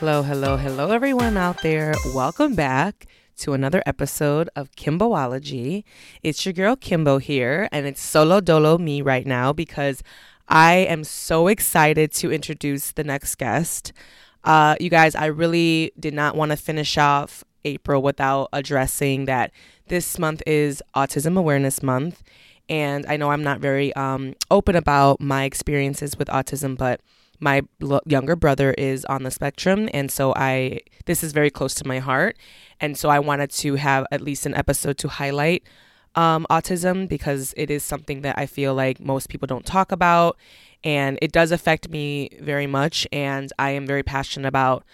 Hello, hello, hello, everyone out there. Welcome back to another episode of Kimbology. It's your girl Kimbo here, and it's solo dolo me right now because I am so excited to introduce the next guest. Uh, you guys, I really did not want to finish off April without addressing that this month is Autism Awareness Month. And I know I'm not very um, open about my experiences with autism, but my l- younger brother is on the spectrum and so i this is very close to my heart. And so i wanted to have at least an episode to highlight um, autism because it is something that i feel like most people don't talk about and it does affect me very much and i am very passionate about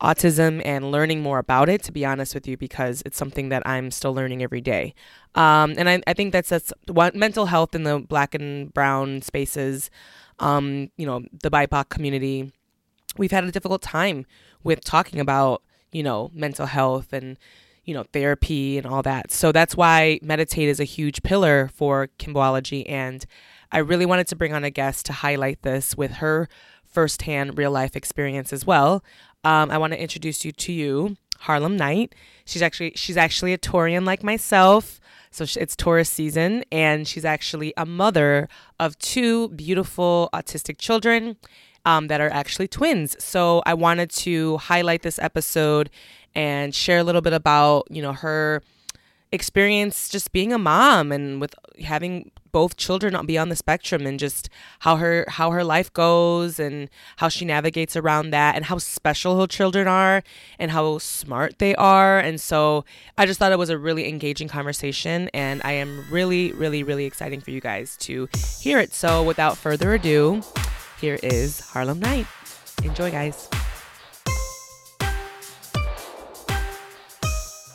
autism and learning more about it to be honest with you because it's something that i'm still learning every day. Um, and I, I think that's that's what mental health in the black and brown spaces um, you know, the BIPOC community, we've had a difficult time with talking about, you know, mental health and, you know, therapy and all that. So that's why Meditate is a huge pillar for Kimbology. And I really wanted to bring on a guest to highlight this with her firsthand real life experience as well. Um, I want to introduce you to you, Harlem Nyte. She's actually she's actually a Taurian like myself. So it's Taurus season, and she's actually a mother of two beautiful autistic children um, that are actually twins. So I wanted to highlight this episode and share a little bit about you know her experience just being a mom and with having both children be on the spectrum and just how her how her life goes and how she navigates around that and how special her children are and how smart they are. And so I just thought it was a really engaging conversation and I am really really really exciting for you guys to hear it. So without further ado here is Harlem Nyte enjoy guys.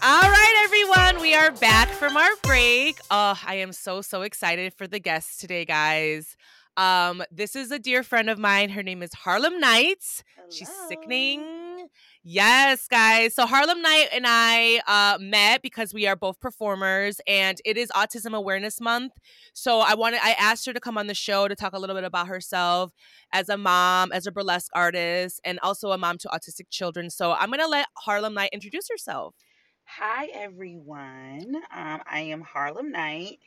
All right, everyone, we are back from our break. Oh, I am so so excited for the guests today, guys. Um, this is a dear friend of mine. Her name is Harlem Nyte. She's sickening. Yes, guys. So Harlem Nyte and I uh, met because we are both performers, and it is Autism Awareness Month. So I wanted, I asked her to come on the show to talk a little bit about herself as a mom, as a burlesque artist, and also a mom to autistic children. So I'm gonna let Harlem Nyte introduce herself. Hi, everyone. Um, I am Harlem Nyte.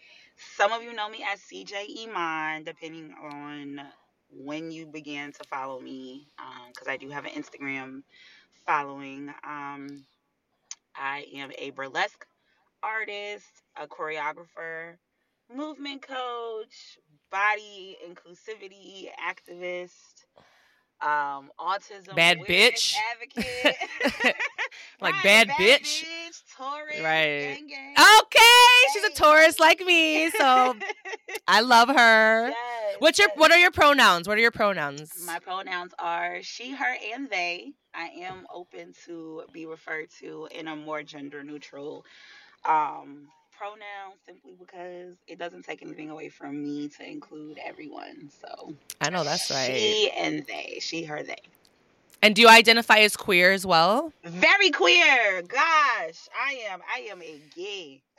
Some of you know me as CJ Iman, depending on when you began to follow me, because I do have an Instagram following. Um, I am a burlesque artist, a choreographer, movement coach, body inclusivity activist, um, autism Bad bitch. advocate. Like Right, bad bitch. Taurus, Right. gang, gang. Okay, she's a. Taurus like me, so I love her. Yes, What's your yes. what are your pronouns? What are your pronouns? My pronouns are she, her, and they. I am open to be referred to in a more gender neutral um, pronoun simply because it doesn't take anything away from me to include everyone. So I know that's right. she and they, she, her, they. And do you identify as queer as well? Very queer. Gosh, I am. I am a gay.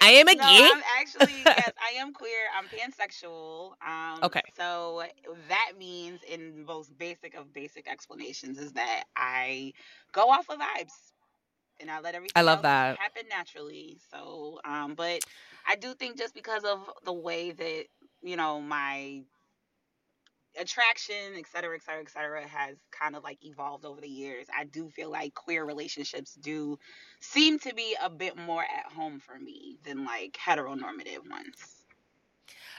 I am a no, geek. I'm actually yes, I am queer. I'm pansexual. Um, Okay. So that means, in most basic of basic explanations, is that I go off of vibes, and I let everything I love that. happen naturally. So, um, but I do think just because of the way that you know my attraction, et cetera, et cetera, et cetera, has kind of like evolved over the years. I do feel like queer relationships do seem to be a bit more at home for me than like heteronormative ones.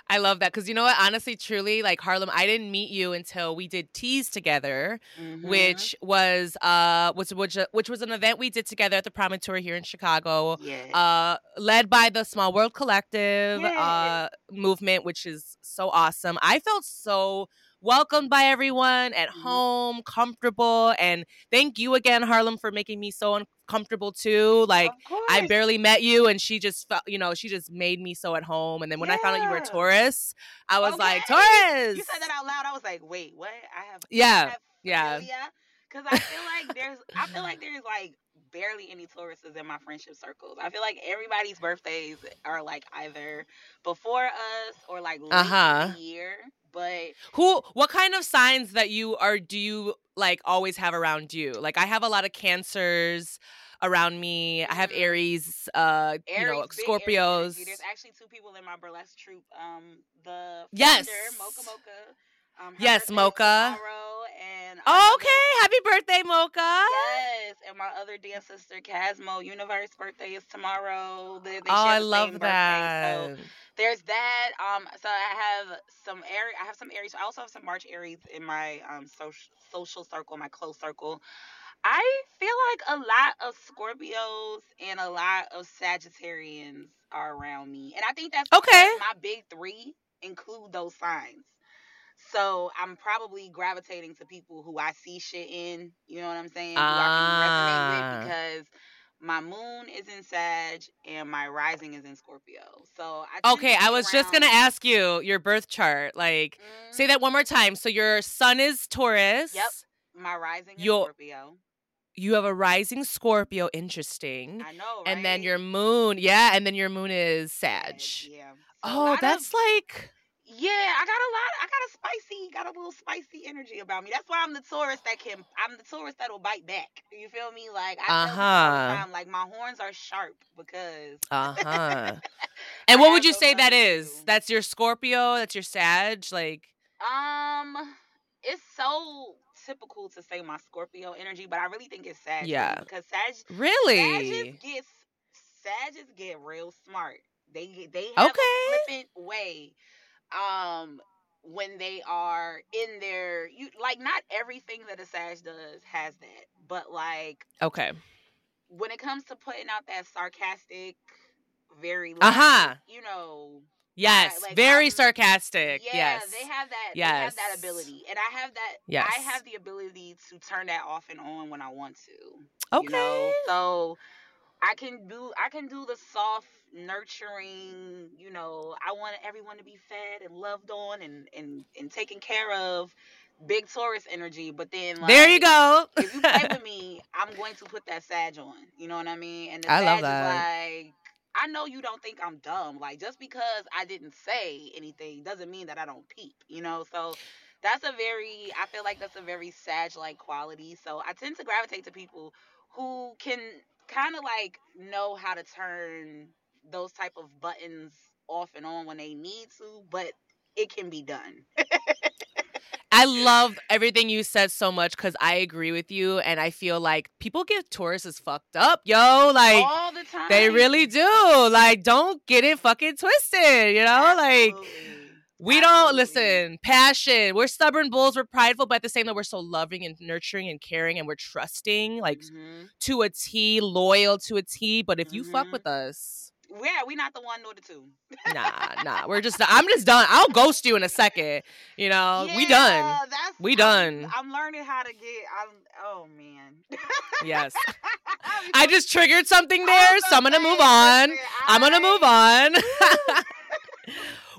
I love that because you know what? Honestly, truly, like Harlem, I didn't meet you until we did tease together, Mhm. which was uh, was which which was an event we did together at the Promontory here in Chicago. yeah. uh, led by the Small World Collective uh, movement, which is so awesome. I felt so welcomed by everyone at Mhm. home, comfortable, and thank you again, Harlem, for making me so uncomfortable too. Like. I barely met you, and she just felt, you know, she just made me so at home. And then when I found out you were a Taurus, I was like, Okay. Taurus. You said that out loud. I was like, wait, what? I have Yeah, yeah. Yeah. Because I feel like there's I feel like there's like barely any Tauruses in my friendship circles. I feel like everybody's birthdays are like either before us or like late Uh-huh. in the year. But Who? What kind of signs that you are? Do you like always have around you? Like I have a lot of cancers around me. I have Mhm. Aries. Uh, you know, Aries, big Aries. Scorpios. There's actually two people in my burlesque troupe. Um, the Yes. Mocha Mocha. Um, Yes, Mocha. and our Oh, okay. Happy birthday, Mocha. Yes, and my other dance sister, Casmo Universe, birthday is tomorrow. They, they Oh, I the love birthday, that. So there's that. Um, so I have some Aries. I have some Aries. I also have some March Aries in my um social social circle, my close circle. I feel like a lot of Scorpios and a lot of Sagittarians are around me, and I think that's Okay. my big three include those signs. So I'm probably gravitating to people who I see shit in. You know what I'm saying? Who I can resonate Ah. with because my moon is in Sag and my rising is in Scorpio. So I Okay, I was just gonna ask you your birth chart. Like, Mhm. say that one more time. So your sun is Taurus. Yep. My rising is Your- Scorpio. You have a rising Scorpio. Interesting. I know, right? And then your moon, yeah, and then your moon is Sag. Yeah. So Oh, that's of- like Yeah, I got a lot. I got a spicy, got a little spicy energy about me. That's why I'm the tourist that can. I'm the tourist that'll bite back. You feel me? Like I tell people all Uh-huh. time, like my horns are sharp because. uh huh. And what would you say that is? That's your Scorpio. That's your Sag. Like, Um, it's so typical to say my Scorpio energy, but I really think it's Sag. Yeah. Because Sag, really? Sagittarius gets Sagittarius get real smart. They get- they have Okay. a flippant way. Um, when they are in their you like not everything that a Sag does has that, but like Okay. when it comes to putting out that sarcastic, very Uh huh. you know. Yes. like, Very I'm- sarcastic. Yeah, yes. they have that. They have that ability, and I have that. Yes. I have the ability to turn that off and on when I want to. okay. You know, so I can do. I can do the soft, nurturing. You know, I want everyone to be fed and loved on and and and taken care of. Big Taurus energy, but then like, there you go. if you play with me, I'm going to put that Sag on. You know what I mean? And the I Sag love is that. like, I know you don't think I'm dumb. Like just because I didn't say anything doesn't mean that I don't peep. You know, so that's a very. I feel like that's a very Sag-like quality. So I tend to gravitate to people who can kind of like know how to turn those type of buttons off and on when they need to, but it can be done. I love everything you said so much because I agree with you, and I feel like people get Tauruses fucked up, yo. Like all the time. they really do. Like, don't get it fucking twisted, you know. Like Absolutely. we don't listen. Passion. We're stubborn bulls. We're prideful, but at the same time, we're so loving and nurturing and caring, and we're trusting, like Mhm. to a T, loyal to a T. But if you fuck Mhm. with us. Yeah, we not the one nor the two. Nah, nah, we're just. I'm just done. I'll ghost you in a second. You know, we done. Yeah, We I'm- done. I'm, learning how to get. I'm. Oh man. Yes. I'm I just triggered something there, so I'm gonna move on. I'm gonna move on.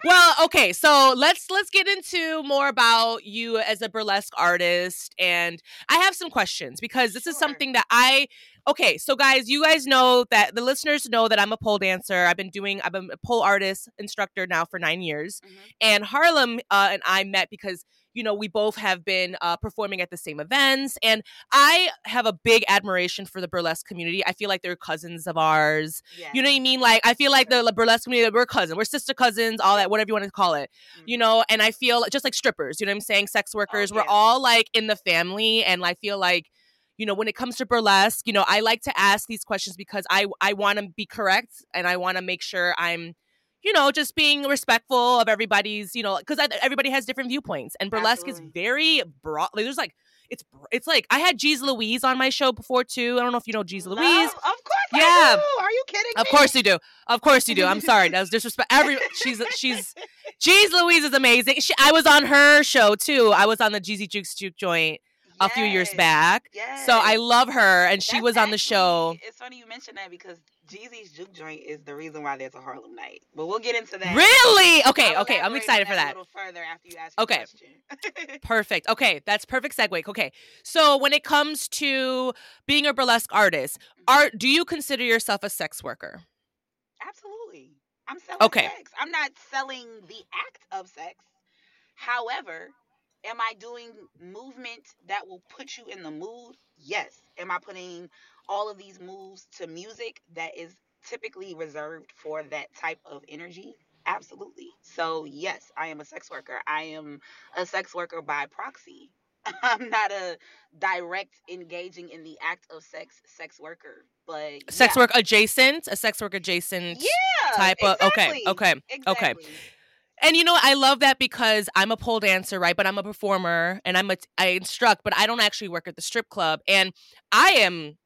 well, okay, so let's let's get into more about you as a burlesque artist, and I have some questions because this is something that I. Okay, so guys, you guys know that the listeners know that I'm a pole dancer. I've been doing. I've been a pole artist instructor now for nine years, Mhm. and Harlem uh, and I met because you know we both have been uh, performing at the same events, and I have a big admiration for the burlesque community. I feel like they're cousins of ours. Yes. You know what I mean? Like I feel like the burlesque community, we're cousins, we're sister cousins, all that, whatever you want to call it. You Mhm. know, and I feel just like strippers. You know what I'm saying? Sex workers. We're all like in the family, and I feel like. You know, when it comes to burlesque, you know, I like to ask these questions because I I want to be correct and I want to make sure I'm, you know, just being respectful of everybody's, you know, because everybody has different viewpoints, and burlesque is very broad. Like, there's like, it's it's like I had Jeez Louise on my show before too. I don't know if you know Jeez? Louise. Of course. Yeah. I do. Are you kidding Of me? course you do. Of course you do. I'm sorry. That was disrespect. Every she's she's Jeez Louise is amazing. She, I was on her show too. I was on the Jeezy Jukes Juke joint a few years back. Yes. So I love her, and she That's was on the show. actually- It's funny you mentioned that because Jeezy's juke joint is the reason why there's a Harlem Nyte. But we'll get into that. Really? Okay. Okay. I'm excited for that. A little further after you ask Okay. question. Perfect. Okay, that's perfect segue. Okay, so when it comes to being a burlesque artist, mm-hmm. are do you consider yourself a sex worker? Absolutely. I'm selling Okay. sex. I'm not selling the act of sex. However, am I doing movement that will put you in the mood? Yes. Am I putting all of these moves to music that is typically reserved for that type of energy? Absolutely. So, yes, I am a sex worker. I am a sex worker by proxy. I'm not a direct engaging in the act of sex sex worker, but Sex yeah. work adjacent, a sex work adjacent Yeah, type of okay, exactly. okay, okay. Exactly. And you know, I love that because I'm a pole dancer, right? But I'm a performer and I'm a I instruct, but I don't actually work at the strip club. And I am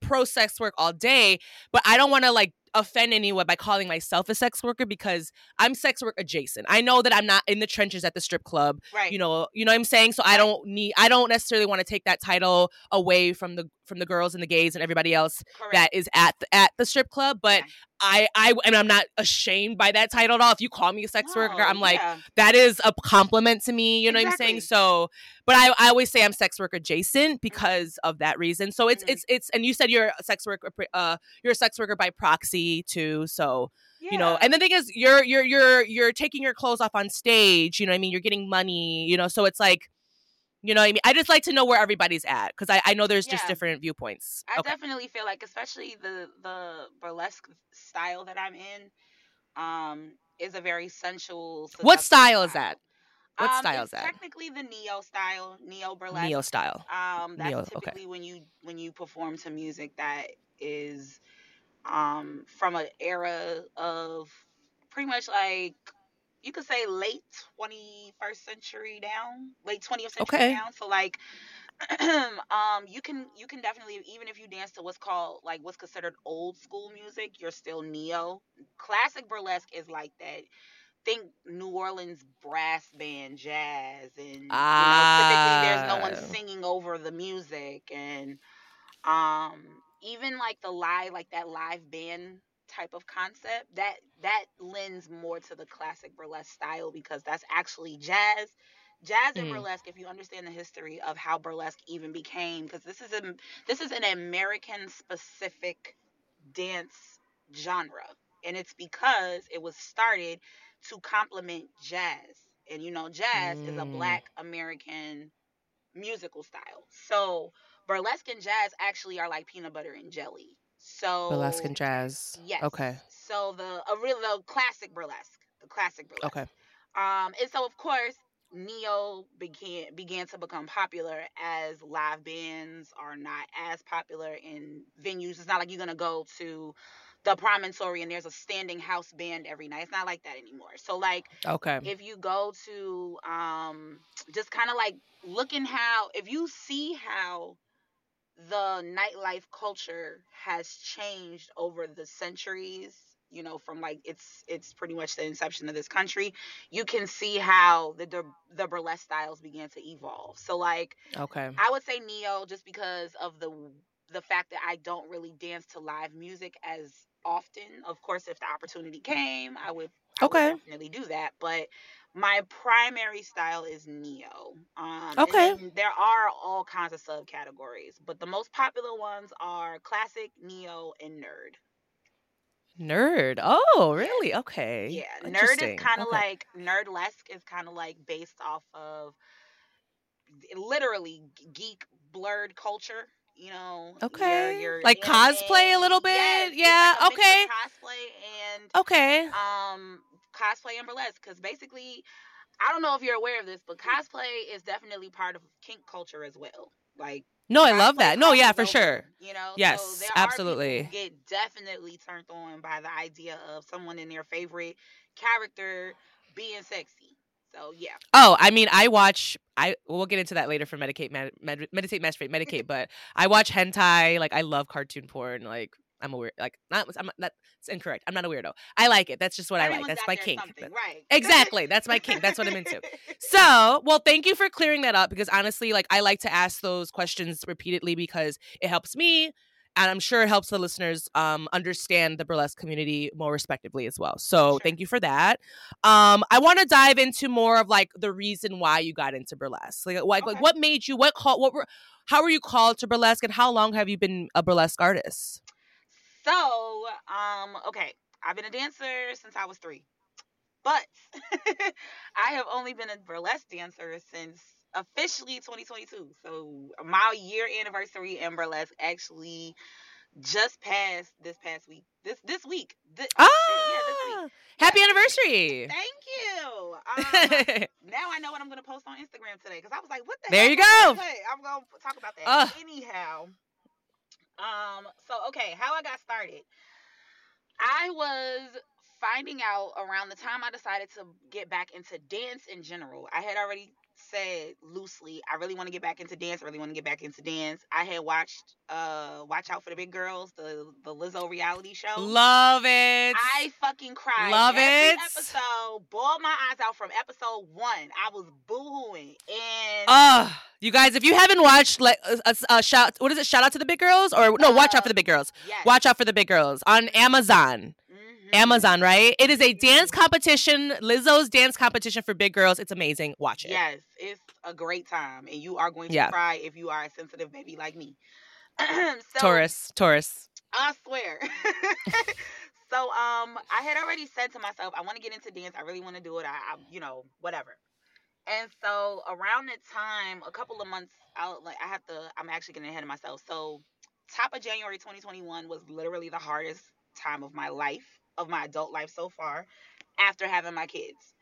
pro sex work all day, but I don't want to like offend anyone by calling myself a sex worker because I'm sex work adjacent. I know that I'm not in the trenches at the strip club. Right. You know, you know what I'm saying? So I don't need I don't necessarily want to take that title away from the from the girls and the gays and everybody else Correct. that is at the, at the strip club, but Yeah. I I and I'm not ashamed by that title at all. If you call me a sex worker, I'm like that is a compliment to me. You know what I'm saying? So, but I, I always say I'm sex worker adjacent because of that reason. So it's Mhm. it's it's and you said you're a sex worker uh you're a sex worker by proxy too. So you know, and the thing is you're you're you're you're taking your clothes off on stage. You know what I mean? You're getting money. You know, so it's like. You know what I mean? I just like to know where everybody's at because I, I know there's just different viewpoints. I Okay. definitely feel like, especially the the burlesque style that I'm in, um, is a very sensual. What seductive style is that? What Um, style is that? Technically, the neo style, neo burlesque. Neo style. Um, that's Neo, okay. typically when you when you perform to music that is um from an era of pretty much like you could say late 21st century down late 20th century Okay. down so like um you can you can definitely even if you dance to what's called like what's considered old school music you're still neo classic burlesque is like that think New Orleans brass band jazz and you know typically there's no one Ah. singing over the music and um even like the live like that live band type of concept that that lends more to the classic burlesque style because that's actually jazz jazz and Mm. burlesque if you understand the history of how burlesque even became because this is a this is an american specific dance genre and it's because it was started to complement jazz and you know jazz is a Mm. black american musical style so burlesque and jazz actually are like peanut butter and jelly so Burlesque and jazz. yes Okay. so the a real the classic burlesque the classic burlesque Okay. um and so of course neo began began to become popular as live bands are not as popular in venues it's not like you're gonna go to the promontory and there's a standing house band every night it's not like that anymore so like Okay. if you go to um just kind of like looking how if you see how the nightlife culture has changed over the centuries you know from like it's it's pretty much the inception of this country you can see how the the, burlesque styles began to evolve so like Okay. I would say neo just because of the the fact that I don't really dance to live music as often. Of course, if the opportunity came, I would, I would Okay. definitely do that. But my primary style is neo. Um, Okay. There are all kinds of subcategories, but the most popular ones are classic, neo, and nerd. Nerd. Oh, Yeah. really? Okay. Yeah, nerd is kind of Okay. like nerdlesque is kind of like based off of literally geek blurred culture. You know, Okay. your Like cosplay a little anime. Yes, bit? Yeah, like a mix of okay. cosplay and Okay. um cosplay and burlesque because basically I don't know if you're aware of this, but cosplay is definitely part of kink culture as well. Like No, I love that. No, yeah, for sure. You know, so Yes, are absolutely. get definitely turned on by the idea of someone in their favorite character being sexy. So yeah, Oh, I mean, I watch. I we'll get into that later for medicate, med, med, meditate, masturbate, medicate. But I watch hentai. Like I love cartoon porn. Like I'm a weird. Like not. I'm not. That's incorrect. I'm not a weirdo. I like it. That's just what I like. That's my kink. That- right? Exactly. That's my kink. That's what I'm into. So, well, thank you for clearing that up because honestly, like I like to ask those questions repeatedly because it helps me and I'm sure it helps the listeners um, understand the burlesque community more respectively as well. So, Sure. thank you for that. Um, I want to dive into more of like the reason why you got into burlesque. Like, like, like what made you? What call? What were? How were you called to burlesque, and how long have you been a burlesque artist? So, um, okay, I've been a dancer since I was three. But I have only been a burlesque dancer since officially 2022. So my year anniversary in burlesque actually just passed this past week. This this week. This, ah, yeah, this week. happy Yeah. anniversary! Thank you. Um, now I know what I'm gonna post on Instagram today because I was like, what the There hell you go. I'm gonna talk about that. Ugh. Anyhow. Um, so okay, how I got started. I was finding out around the time I decided to get back into dance in general. I had already said loosely, I really want to get back into dance. I really want to get back into dance. I had watched uh Watch Out for the Big Girls, the the Lizzo reality show. Love it. I fucking cried. Love Every it. Episode, bawled my eyes out from episode one. I was boohooing, and Ugh. You guys, if you haven't watched, like, a, a, a shout, what is it? Shout out to the big girls, or no? Watch out for the big girls. yes. Watch out for the big girls on Amazon. Amazon, right? It is a dance competition. Lizzo's dance competition for big girls. It's amazing. Watch it. Yes, it's a great time, and you are going to Yeah. cry if you are a sensitive baby like me. so, Taurus. Taurus. I swear. so um I had already said to myself, I want to get into dance. I really want to do it. I, I you know, whatever. And so around that time, a couple of months out, like I have to I'm actually getting ahead of myself. So top of January 2021 was literally the hardest time of my life, of my adult life so far, after having my kids.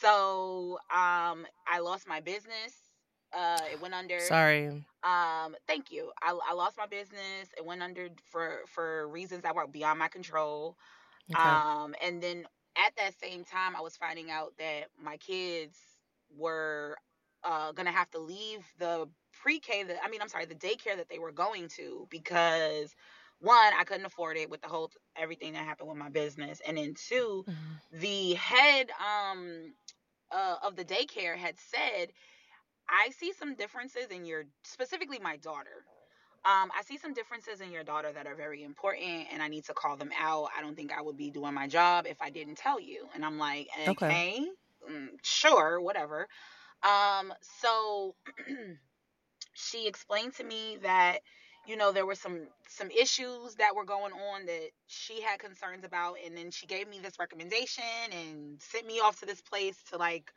So um I lost my business. Uh it went under Sorry. um thank you I, I lost my business it went under for for reasons that were beyond my control Okay. um and then at that same time i was finding out that my kids were uh gonna have to leave the pre-k that i mean i'm sorry the daycare that they were going to because one i couldn't afford it with the whole everything that happened with my business and then two Mhm. the head um uh, of the daycare had said i see some differences in your specifically my daughter um, I see some differences in your daughter that are very important, and I need to call them out. I don't think I would be doing my job if I didn't tell you. And I'm like, okay, Okay. mm, sure, whatever. Um, so she explained to me that you know there were some some issues that were going on that she had concerns about and then she gave me this recommendation and sent me off to this place to like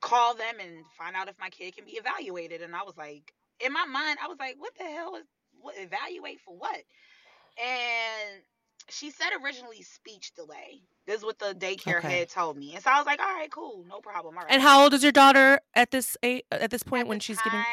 call them and find out if my kid can be evaluated. And i was like in my mind i was like what the hell is what evaluate for what? And she said originally speech delay this is what the daycare Okay. head told me and so i was like all right cool no problem all right And how old is your daughter at this a- at this point at when she's getting?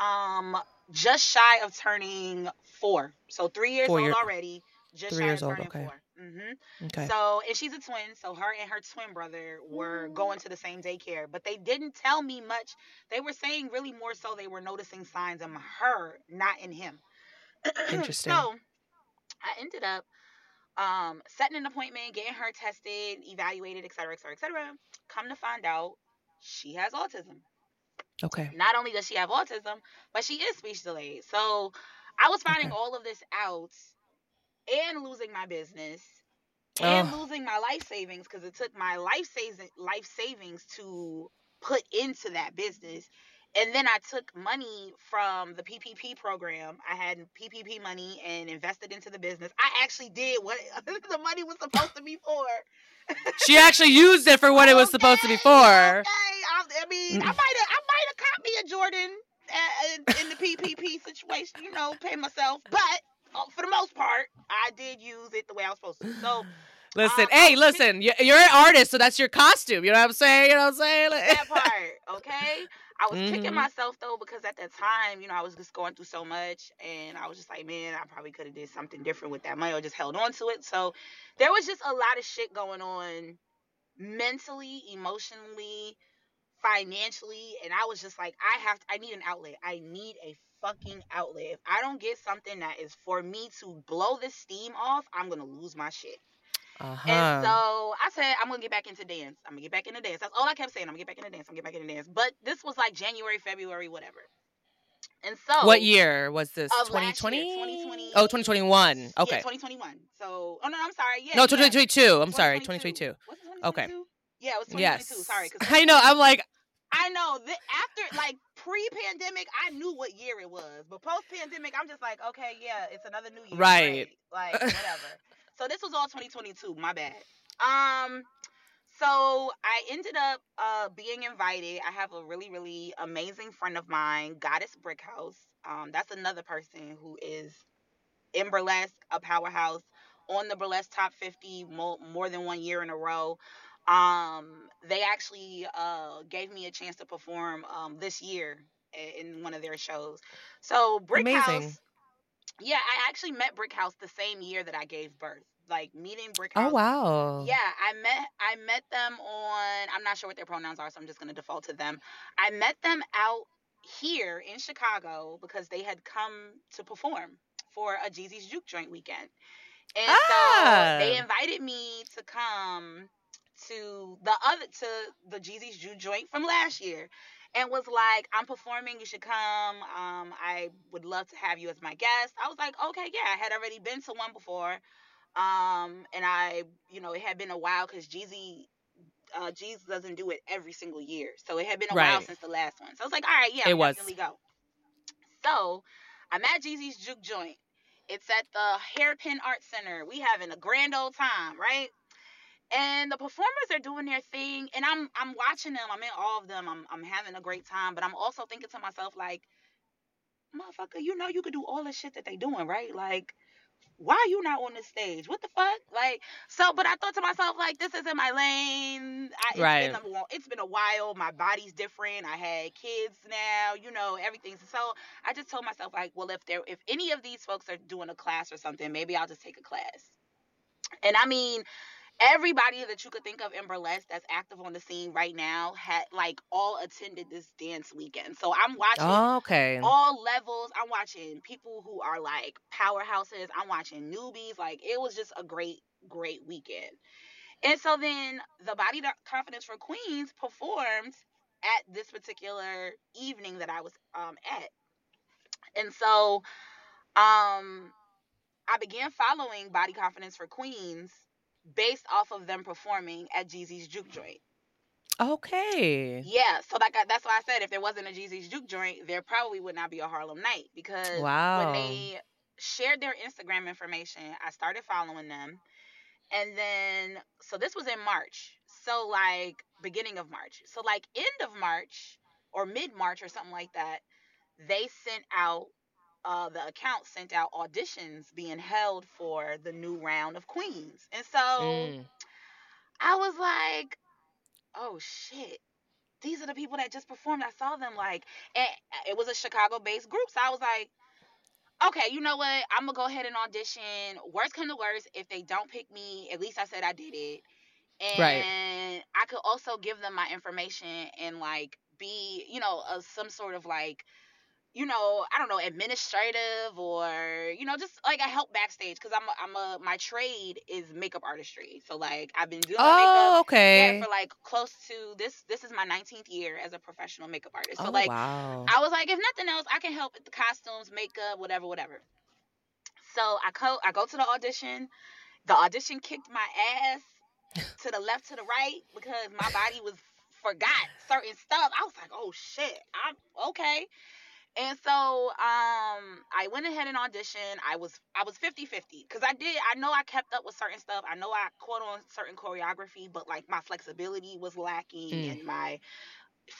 um, just shy of turning four. So three years Four old year- already. Just three shy years of old, turning okay. 4 Mm-hmm. Okay. So, and she's a twin. So her and her twin brother were going to the same daycare, but they didn't tell me much. They were saying really more so they were noticing signs in her, not in him. Interesting. so I ended up um, setting an appointment, getting her tested, evaluated, et cetera, et cetera, et cetera. Come to find out, she has autism okay. not only does she have autism, but she is speech delayed. So I was finding Okay. all of this out and losing my business and Oh. losing my life savings because it took my life savings life savings to put into that business. And then I took money from the PPP program. I had PPP money and invested into the business. I actually did what the money was supposed to be for. She actually used it for what it was supposed to be for. Okay, I, I mean, I Mm. might have, I might have caught me a Jordan uh, in, the PPP situation. You know, pay myself, but uh, for the most part, I did use it the way I was supposed to. So Listen, Um, hey, listen, you- you're an artist, so that's your costume. You know what I'm saying? You know what I'm saying? that part, okay. I was kicking Mhm. myself though because at that time, you know, I was just going through so much, and I was just like, man, I probably could have did something different with that money or just held on to it. So there was just a lot of shit going on mentally, emotionally, financially, and I was just like, I have, I need an outlet. I need a fucking outlet. If I don't get something that is for me to blow this steam off, I'm gonna lose my shit. Uh-huh. And so I said, I'm gonna get back into dance. I'm gonna get back into dance. That's all I kept saying. I'm gonna get back into dance. I'm gonna get back into dance. But this was like January, February, whatever. And so what year was this? Of 2020? year, 2020. Oh, 2021. Yeah, Okay. 2021. So, oh no, I'm sorry. Yeah. no, yeah. 2022. I'm sorry, 2022. 2022. Okay. Yeah, it was 2022. Yes. Sorry, 'cause I know. I'm like, I know that after like pre-pandemic, I knew what year it was, but post-pandemic, I'm just like, okay, yeah, it's another new year, Right. great. Like whatever. so this was all 2022. My bad. Um. so I ended up uh, being invited. I have a really, really amazing friend of mine, Goddess Brickhouse. Um, that's another person who is in burlesque, a powerhouse on the burlesque top 50 more, more than one year in a row. Um, they actually uh, gave me a chance to perform um, this year in one of their shows. So Brickhouse. Yeah, I actually met Brickhouse the same year that I gave birth. Like meeting Brickhouse. Oh wow. yeah, I met I met them on I'm not sure what their pronouns are, so I'm just gonna default to them. I met them out here in Chicago because they had come to perform for a Jeezy's Juke Joint weekend. And so they Ah. invited me to come to the other to the Jeezy's Juke Joint from last year and was like, I'm performing, you should come. Um, I would love to have you as my guest. I was like, okay, yeah, I had already been to one before. Um, and I, you know, it had been a while because Jeezy, uh, Jeezy doesn't do it every single year. So it had been a while since the last one. So I was like, all right, yeah, It I'm was. definitely go. So I'm at Jeezy's Juke Joint. It's at the Hairpin Art Center. We having a grand old time, right? And the performers are doing their thing, and I'm I'm watching them. I'm in all of them. I'm I'm having a great time, but I'm also thinking to myself like, motherfucker, you know you could do all the shit that they doing, right? Like, why are you not on the stage? What the fuck? Like, so, but I thought to myself, like, this isn't my lane. I, it's been Right. a, while- it's been a while. My body's different. I had kids now. You know, everything's so. I just told myself, like, well, if there, if any of these folks are doing a class or something, maybe I'll just take a class. And I mean, everybody that you could think of in burlesque that's active on the scene right now had like all attended this dance weekend. So I'm watching Oh, okay. all levels. I'm watching people who are like powerhouses. I'm watching newbies. Like it was just a great, great weekend. And so then the Body Confidence for Queens performed at this particular evening that I was um at. And so um I began following Body Confidence for Queens based off of them performing at Jeezy's Juke Joint. Okay. Yeah, so like I, that's why I said if there wasn't a Jeezy's Juke Joint, there probably would not be a Harlem Nyte because wow. when they shared their Instagram information, I started following them. And then so this was in March. So like beginning of March. So like end of March or mid March or something like that, they sent out uh the account sent out auditions being held for the new round of Queens. And so Mm. I was like, oh shit. These are the people that just performed. I saw them like and it was a Chicago based group. So I was like, okay, you know what? I'm gonna go ahead and audition. Worst come to worst, if they don't pick me, at least I said I did it. Right. And I could also give them my information and like be, you know, uh, some sort of like, you know, I don't know, administrative or you know, just like I help backstage because I'm a, I'm a my trade is makeup artistry. So like I've been doing makeup Oh, yeah okay. for like close to this this is my 19th year as a professional makeup artist. So Oh, like wow. I was like, if nothing else, I can help with the costumes, makeup, whatever, whatever. So I go, I go to the audition. The audition kicked my ass to the left, to the right because my body was forgot certain stuff. I was like, oh shit, I'm okay. And so um I went ahead and auditioned. I was I was 50-50 cuz I did I know I kept up with certain stuff. I know I caught on certain choreography, but like my flexibility was lacking Mm. and my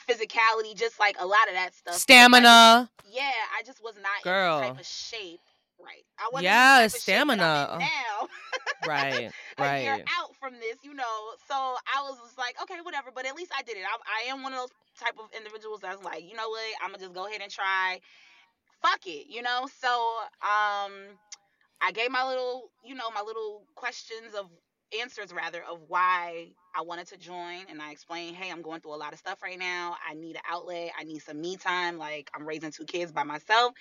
physicality just like a lot of that stuff. because I just Stamina. yeah, I just was not in the type of shape. Right. I wasn't in Yeah, type of shape that I'm stamina. in now. Right. a year Right. out from this, you know. So I was just like, okay, whatever. But at least I did it. I, I am one of those type of individuals that's like, you know what? I'm gonna just go ahead and try. Fuck it, you know. So um, I gave my little, you know, my little questions of answers rather of why I wanted to join, and I explained, hey, I'm going through a lot of stuff right now. I need an outlet. I need some me time. Like I'm raising two kids by myself,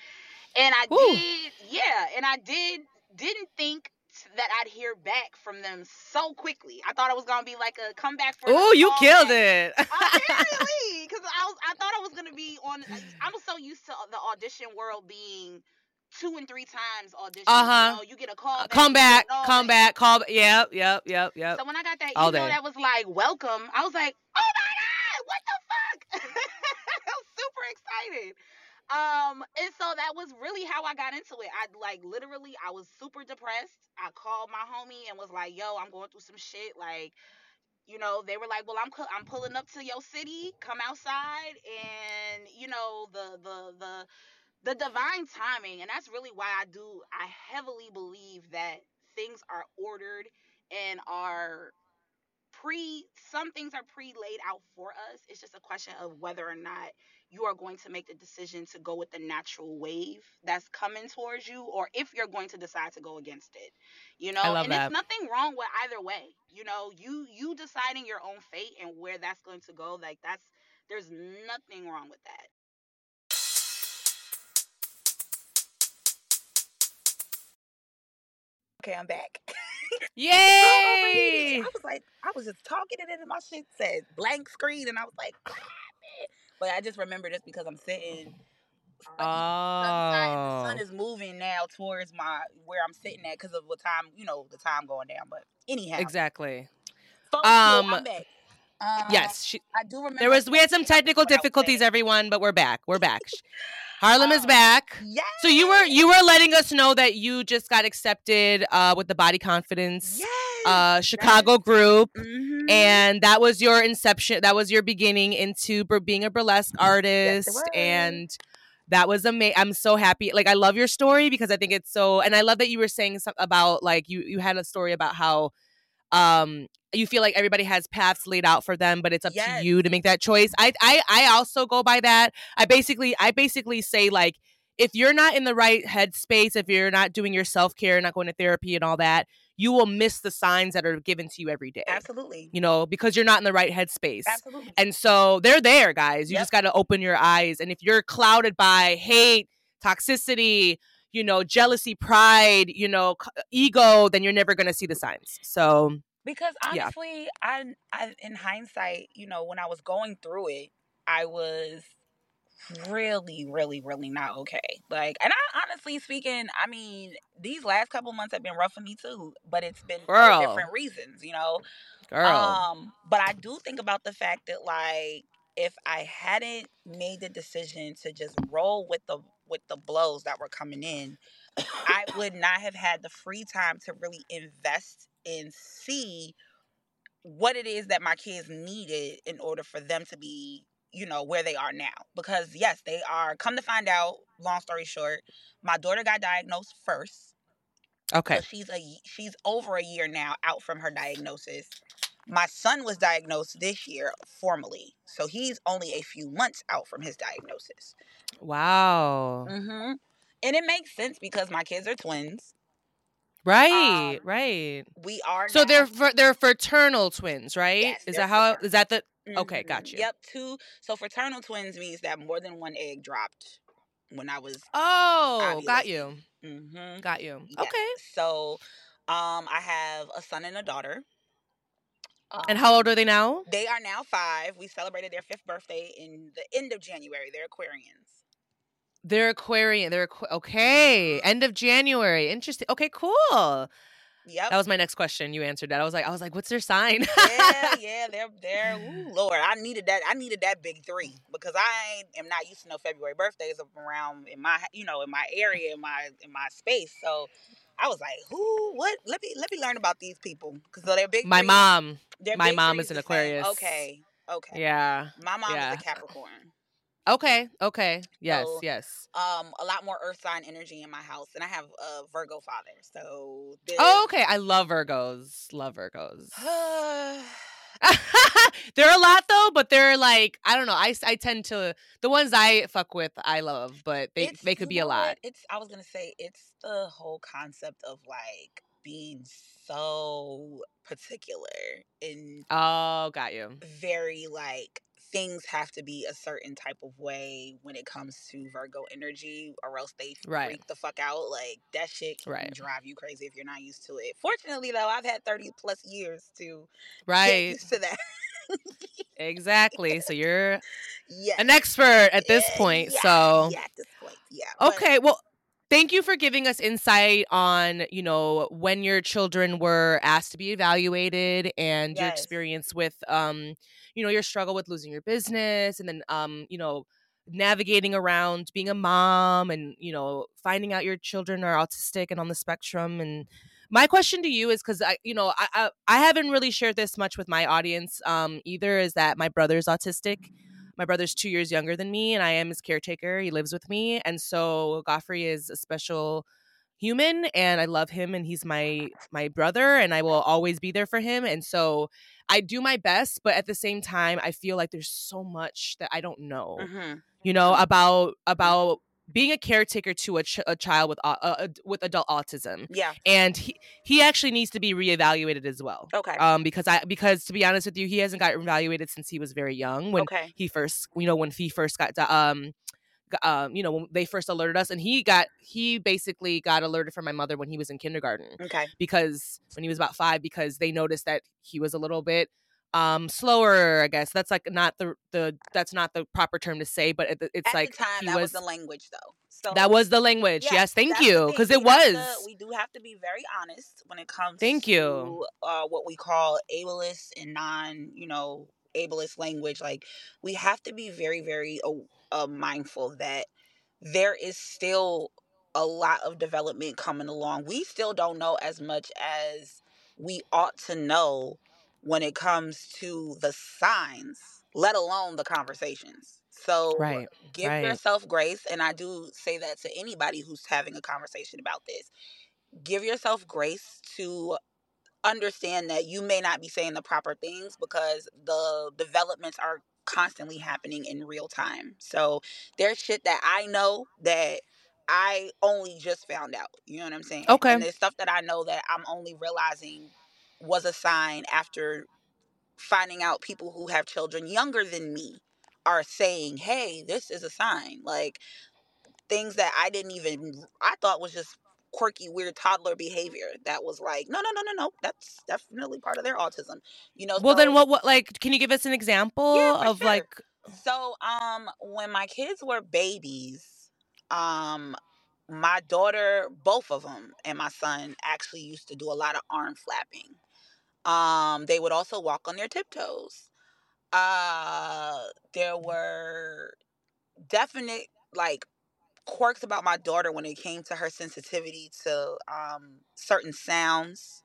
and I Woo. did, yeah, and I did didn't think that I'd hear back from them so quickly. I thought it was gonna be like a comeback for Oh, you killed callback. it. Apparently, because I was, I thought I was gonna be on. I'm so used to the audition world being two and three times auditions. Uh You huh. you get a call back, Come back. Come back. back. Call. Yep. Yep. Yep. Yep. So when I got that All email day. that was like welcome, I was like, oh my god, what the fuck? I was super excited. Um, and so that was really how I got into it. I like literally, I was super depressed. I called my homie and was like, yo, I'm going through some shit. Like, you know, they were like, "Well, I'm I'm pulling up to your city. Come outside." And you know, the the the the divine timing, and that's really why I do. I heavily believe that things are ordered and are pre some things are pre laid out for us it's just a question of whether or not you are going to make the decision to go with the natural wave that's coming towards you or if you're going to decide to go against it you know? and that. there's nothing wrong with either way you know? You you deciding your own fate and where that's going to go like that's there's nothing wrong with that. Okay i'm back. Oh, Yay! I was like, I was just talking and then my shit said blank screen, and I was like, but I just remember this because I'm sitting. Oh. The sun is moving now towards my where I'm sitting at because of what time you know the time going down. But anyhow, exactly. um, I'm back. Um, yes, she, I do remember. There was we had some technical difficulties, everyone, but we're back. We're back. Harlem um, is back. Yes. So you were you were letting us know that you just got accepted uh, with the Body Confidence yes. uh, Chicago group, mm-hmm. and that was your inception. That was your beginning into being a burlesque artist, yes, and that was amazing. I'm so happy. Like I love your story because I think it's so, and I love that you were saying something about like you you had a story about how um you feel like everybody has paths laid out for them but it's up yes. to you to make that choice. I, I i also go by that. I basically i basically say like if you're not in the right headspace if you're not doing your self-care not going to therapy and all that you will miss the signs that are given to you every day absolutely. you know because you're not in the right headspace. Absolutely. And so they're there guys. You yep. just got to open your eyes. And if you're clouded by hate toxicity you know, jealousy, pride, you know, ego, then you're never going to see the signs. So, because honestly, yeah. I, I, in hindsight, you know, when I was going through it, I was really, really, really not okay. Like, and I honestly speaking, I mean, these last couple months have been rough for me too, but it's been Girl. for different reasons, you know. Girl. Um, but I do think about the fact that like if I hadn't made the decision to just roll with the with the blows that were coming in, I would not have had the free time to really invest and see what it is that my kids needed in order for them to be, you know, where they are now. Because yes, they are come to find out, long story short, my daughter got diagnosed first. Okay. So she's a she's over a year now out from her diagnosis. My son was diagnosed this year formally. So he's only a few months out from his diagnosis. Wow. Mm-hmm. And it makes sense because my kids are twins. Right, Um, right. We are So now- they're fr- they're fraternal twins, right? Yes, is that how? Is that the? Okay, Mhm. got you. Yep, two. So fraternal twins means that more than one egg dropped when I was. Oh, got you, Mm-hmm. got you. Yes. Okay. So, um, I have a son and a daughter. And how old Um, are they now? They are now five. We celebrated their fifth birthday in the end of January. They're Aquarians. They're Aquarian. They're Aqu- okay. End of January. Interesting. Okay, cool. Yep. That was my next question. You answered that. I was like, I was like, what's their sign? yeah, yeah, they're they're ooh, Lord. I needed that. I needed that big three because I am not used to no February birthdays around in my you know in my area in my in my space. So I was like, who? What? Let me let me learn about these people because they're big. my threes. mom. My mom is an same. Aquarius. Okay, okay. Yeah. My mom yeah. is a Capricorn. Okay. Okay. Yes. So- yes. Um, a lot more Earth sign energy in my house, and I have a Virgo father. So Oh, okay. I love Virgos. Love Virgos. they're a lot though, but they're like I don't know. I, I tend to the ones I fuck with I love, but they It's- they could be a lot. It's I was gonna say it's the whole concept of like being so particular and Oh, got you. very like things have to be a certain type of way when it comes to Virgo energy, or else they Right. freak the fuck out. Like that shit can Right. drive you crazy if you're not used to it. Fortunately, though, I've had thirty plus years to get Right. used to that. exactly. So you're yeah, an expert at this point. yeah, so yeah, at this point, yeah. but- Okay, well, thank you for giving us insight on, you know, when your children were asked to be evaluated and your experience with um, you know, your struggle with losing your business and then um, you know, navigating around being a mom and, you know, finding out your children are autistic and on the spectrum and my question to you is because I, you know, I, I, I haven't really shared this much with my audience. Um, either is that my brother's autistic. My brother's two years younger than me, and I am his caretaker. He lives with me, and so Godfrey is a special human, and I love him, and he's my my brother, and I will always be there for him. And so I do my best, but at the same time, I feel like there's so much that I don't know. Mm-hmm. You know about about being a caretaker to a, ch- a child with uh, uh, with adult autism. Yeah. And he he actually needs to be reevaluated as well. Okay. Um, because I because to be honest with you, he hasn't got evaluated since he was very young. When okay. he first, you know, when he first got um. Um, you know, when they first alerted us, and he got he basically got alerted from my mother when he was in kindergarten. Okay. Because when he was about five, because they noticed that he was a little bit um slower i guess that's like not the the that's not the proper term to say but it, it's At like the time, he that was, was the language, though. So that was the language yes, yes thank you because it was to- we do have to be very honest when it comes. Thank to, you. Uh, what we call ableist and non, you know, ableist language. Like we have to be very, very uh, uh, mindful that there is still a lot of development coming along. We still don't know as much as we ought to know when it comes to the signs, let alone the conversations. So right give right. yourself grace and i do say that to anybody who's having a conversation about this give yourself grace to understand that you may not be saying the proper things because the developments are constantly happening in real time so there's shit that i know that i only just found out you know what i'm saying Okay. and there's stuff that i know that i'm only realizing was a sign after finding out people who have children younger than me are saying, "Hey, this is a sign." Like things that I didn't even I thought was just quirky, weird toddler behavior. That was like, no, no, no, no, no. That's definitely part of their autism. You know. well then what what like can you give us an example Yeah, of sure. like So, um, when my kids were babies, um, my daughter, both of them, and my son actually used to do a lot of arm flapping. Um, they would also walk on their tiptoes. Uh, there were definite like quirks about my daughter when it came to her sensitivity to um certain sounds.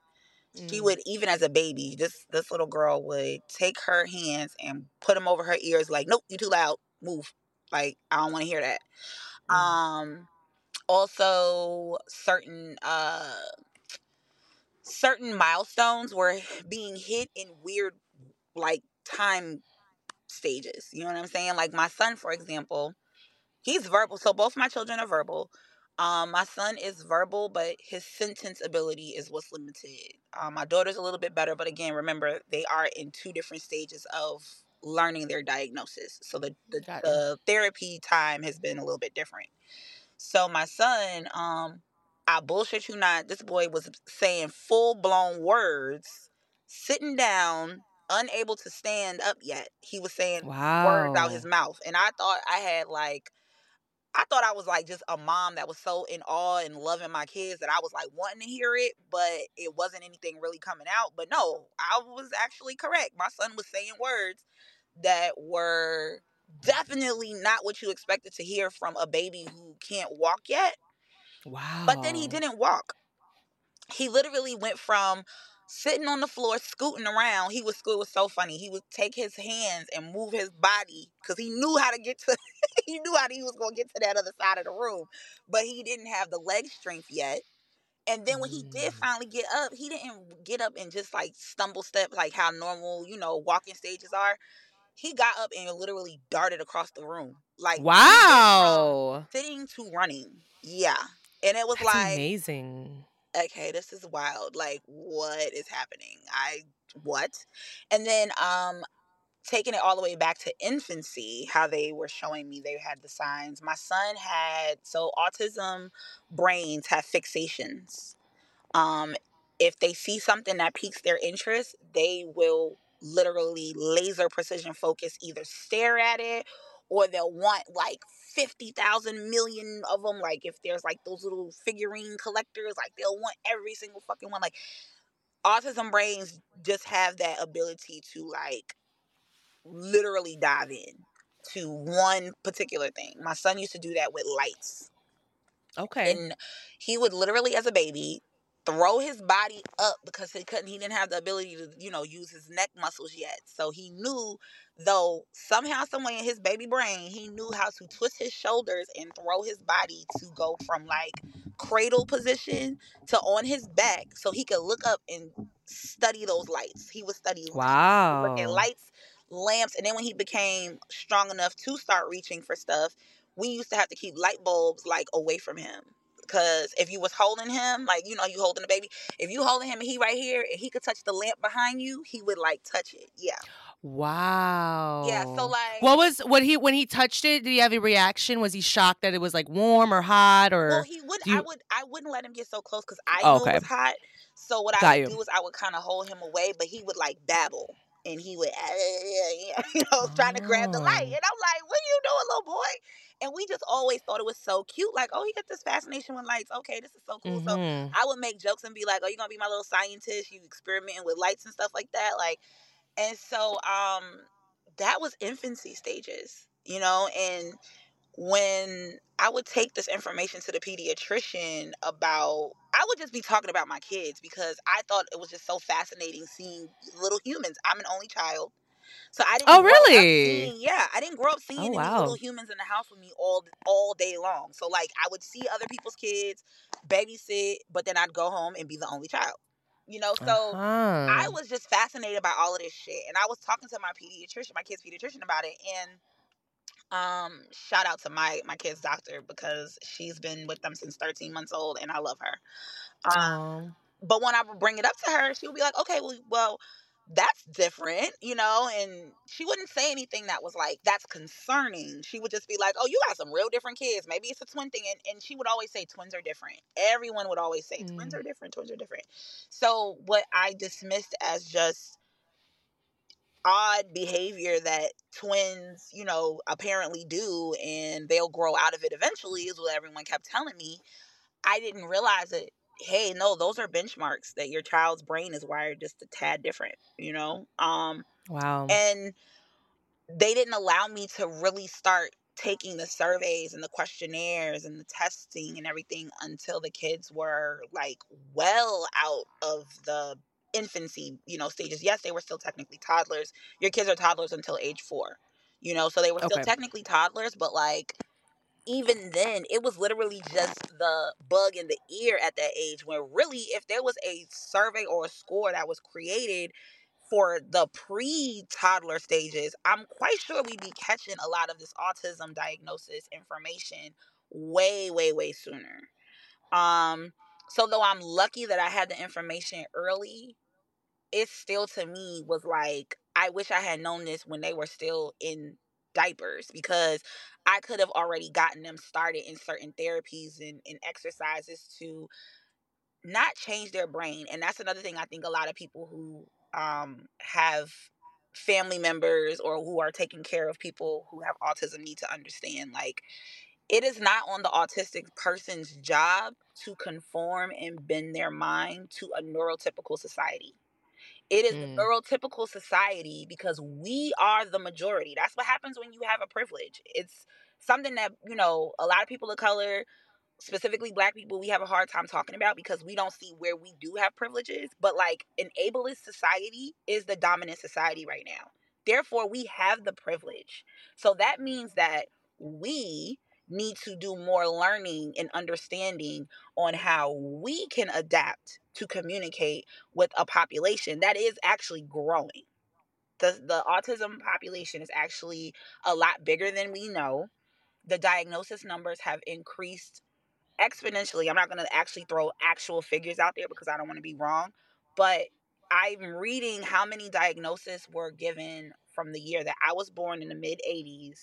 She mm, would even as a baby this this little girl would take her hands and put them over her ears like nope you too loud. Move. Like i don't want to hear that. Mm. um also certain uh certain milestones were being hit in weird like time stages you know what i'm saying? Like my son for example he's verbal so both my children are verbal. Um my son is verbal but his sentence ability is what's limited. Um, my daughter's a little bit better but again remember they are in two different stages of learning their diagnosis. So the the, the therapy time has been a little bit different. So my son um i bullshit you not this boy was saying full blown words sitting down unable to stand up yet he was saying words out his mouth. And I thought I had like I thought I was like just a mom that was so in awe and loving my kids that I was like wanting to hear it, but it wasn't anything really coming out. But no, I was actually correct. My son was saying words that were definitely not what you expected to hear from a baby who can't walk yet. Wow But then he didn't walk. He literally went from sitting on the floor, scooting around. He was it was so funny. He would take his hands and move his body because he knew how to get to. he knew how he was going to get to that other side of the room, but he didn't have the leg strength yet. And then when he did Mm. finally get up, he didn't get up and just like stumble step like how normal, you know, walking stages are. He got up and literally darted across the room. Like he went from wow sitting to running. Yeah. And it was that's like amazing okay, this is wild. Like, what is happening? I what? And then um taking it all the way back to infancy, how they were showing me they had the signs. My son had so autism brains have fixations. Um if they see something that piques their interest, they will literally laser precision focus either stare at it or they'll want like 50,000 million of them like if there's like those little figurine collectors like they'll want every single fucking one like autism brains just have that ability to like literally dive in to one particular thing. My son used to do that with lights. Okay. And he would literally as a baby throw his body up because he couldn't he didn't have the ability to you know use his neck muscles yet. So he knew though somehow someway in his baby brain he knew how to twist his shoulders and throw his body to go from like cradle position to on his back so he could look up and study those lights. He would study Wow. at lights lamps and then when he became strong enough to start reaching for stuff we used to have to keep light bulbs like away from him because if you was holding him like you know you holding the baby if you holding him and he right here and he could touch the lamp behind you he would like touch it yeah Wow. yeah so like what was when he when he touched it? Did he have a reaction? Was he shocked that it was like warm or hot or? well he would do i would i wouldn't let him get so close because i Oh, knew okay. it was hot so what i would you. do is i would kind of hold him away but he would like babble and he would you know trying to grab the light and i'm like what are you doing little boy and we just always thought it was so cute like oh he got this fascination with lights okay this is so cool so Mhm. I would make jokes and be like, "Oh, you're gonna be my little scientist? You experimenting with lights and stuff like that." Like, and so um, that was infancy stages, you know. And when I would take this information to the pediatrician about, I would just be talking about my kids because I thought it was just so fascinating seeing little humans. I'm an only child. So I didn't Oh, really? seeing- yeah, I didn't grow up seeing any wow. little humans in the house with me all all day long. So like I would see other people's kids, babysit, but then I'd go home and be the only child. You know, so Uh-huh. I was just fascinated by all of this shit. And I was talking to my pediatrician, my kid's pediatrician about it. And um, shout out to my my kid's doctor because she's been with them since 13 months old and I love her. Um, Um, but when I would bring it up to her, she would be like, okay, well, well, that's different, you know, and she wouldn't say anything that was like, that's concerning. She would just be like, oh, you got some real different kids. Maybe it's a twin thing. And, and she would always say twins are different. Everyone would always say twins Mm. are different, twins are different. So what I dismissed as just odd behavior that twins, you know, apparently do and they'll grow out of it eventually is what everyone kept telling me. I didn't realize that hey, no, those are benchmarks that your child's brain is wired just a tad different, you know? Um wow. and they didn't allow me to really start taking the surveys and the questionnaires and the testing and everything until the kids were like well out of the infancy you know stages yes they were still technically toddlers your kids are toddlers until age four you know so they were still Okay. technically toddlers but like even then it was literally just the bug in the ear at that age when really if there was a survey or a score that was created for the pre-toddler stages i'm quite sure we'd be catching a lot of this autism diagnosis information way way way sooner. Um so though i'm lucky that i had the information early it still to me was like i wish i had known this when they were still in diapers because i could have already gotten them started in certain therapies and, and exercises to not change their brain and that's another thing i think a lot of people who um have family members or who are taking care of people who have autism need to understand like it is not on the autistic person's job to conform and bend their mind to a neurotypical society it is Mm. neurotypical society because we are the majority. That's what happens when you have a privilege. It's something that you know a lot of people of color specifically black people we have a hard time talking about because we don't see where we do have privileges but like an ableist society is the dominant society right now. Therefore we have the privilege. So that means that we need to do more learning and understanding on how we can adapt to communicate with a population that is actually growing the the autism population is actually a lot bigger than we know the diagnosis numbers have increased exponentially. I'm not going to actually throw actual figures out there because I don't want to be wrong, but I'm reading how many diagnoses were given from the year that I was born in the mid 80s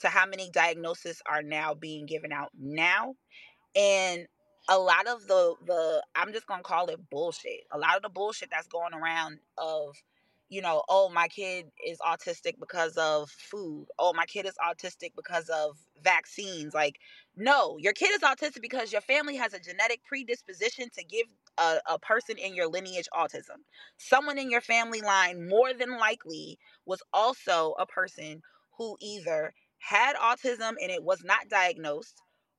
to how many diagnoses are now being given out now. And a lot of the the I'm just to call it bullshit. A lot of the bullshit that's going around of you know, oh, my kid is autistic because of food. Oh, my kid is autistic because of vaccines. Like, no, your kid is autistic because your family has a genetic predisposition to give a, a person in your lineage autism. Someone in your family line, more than likely, was also a person who either had autism and it was not diagnosed,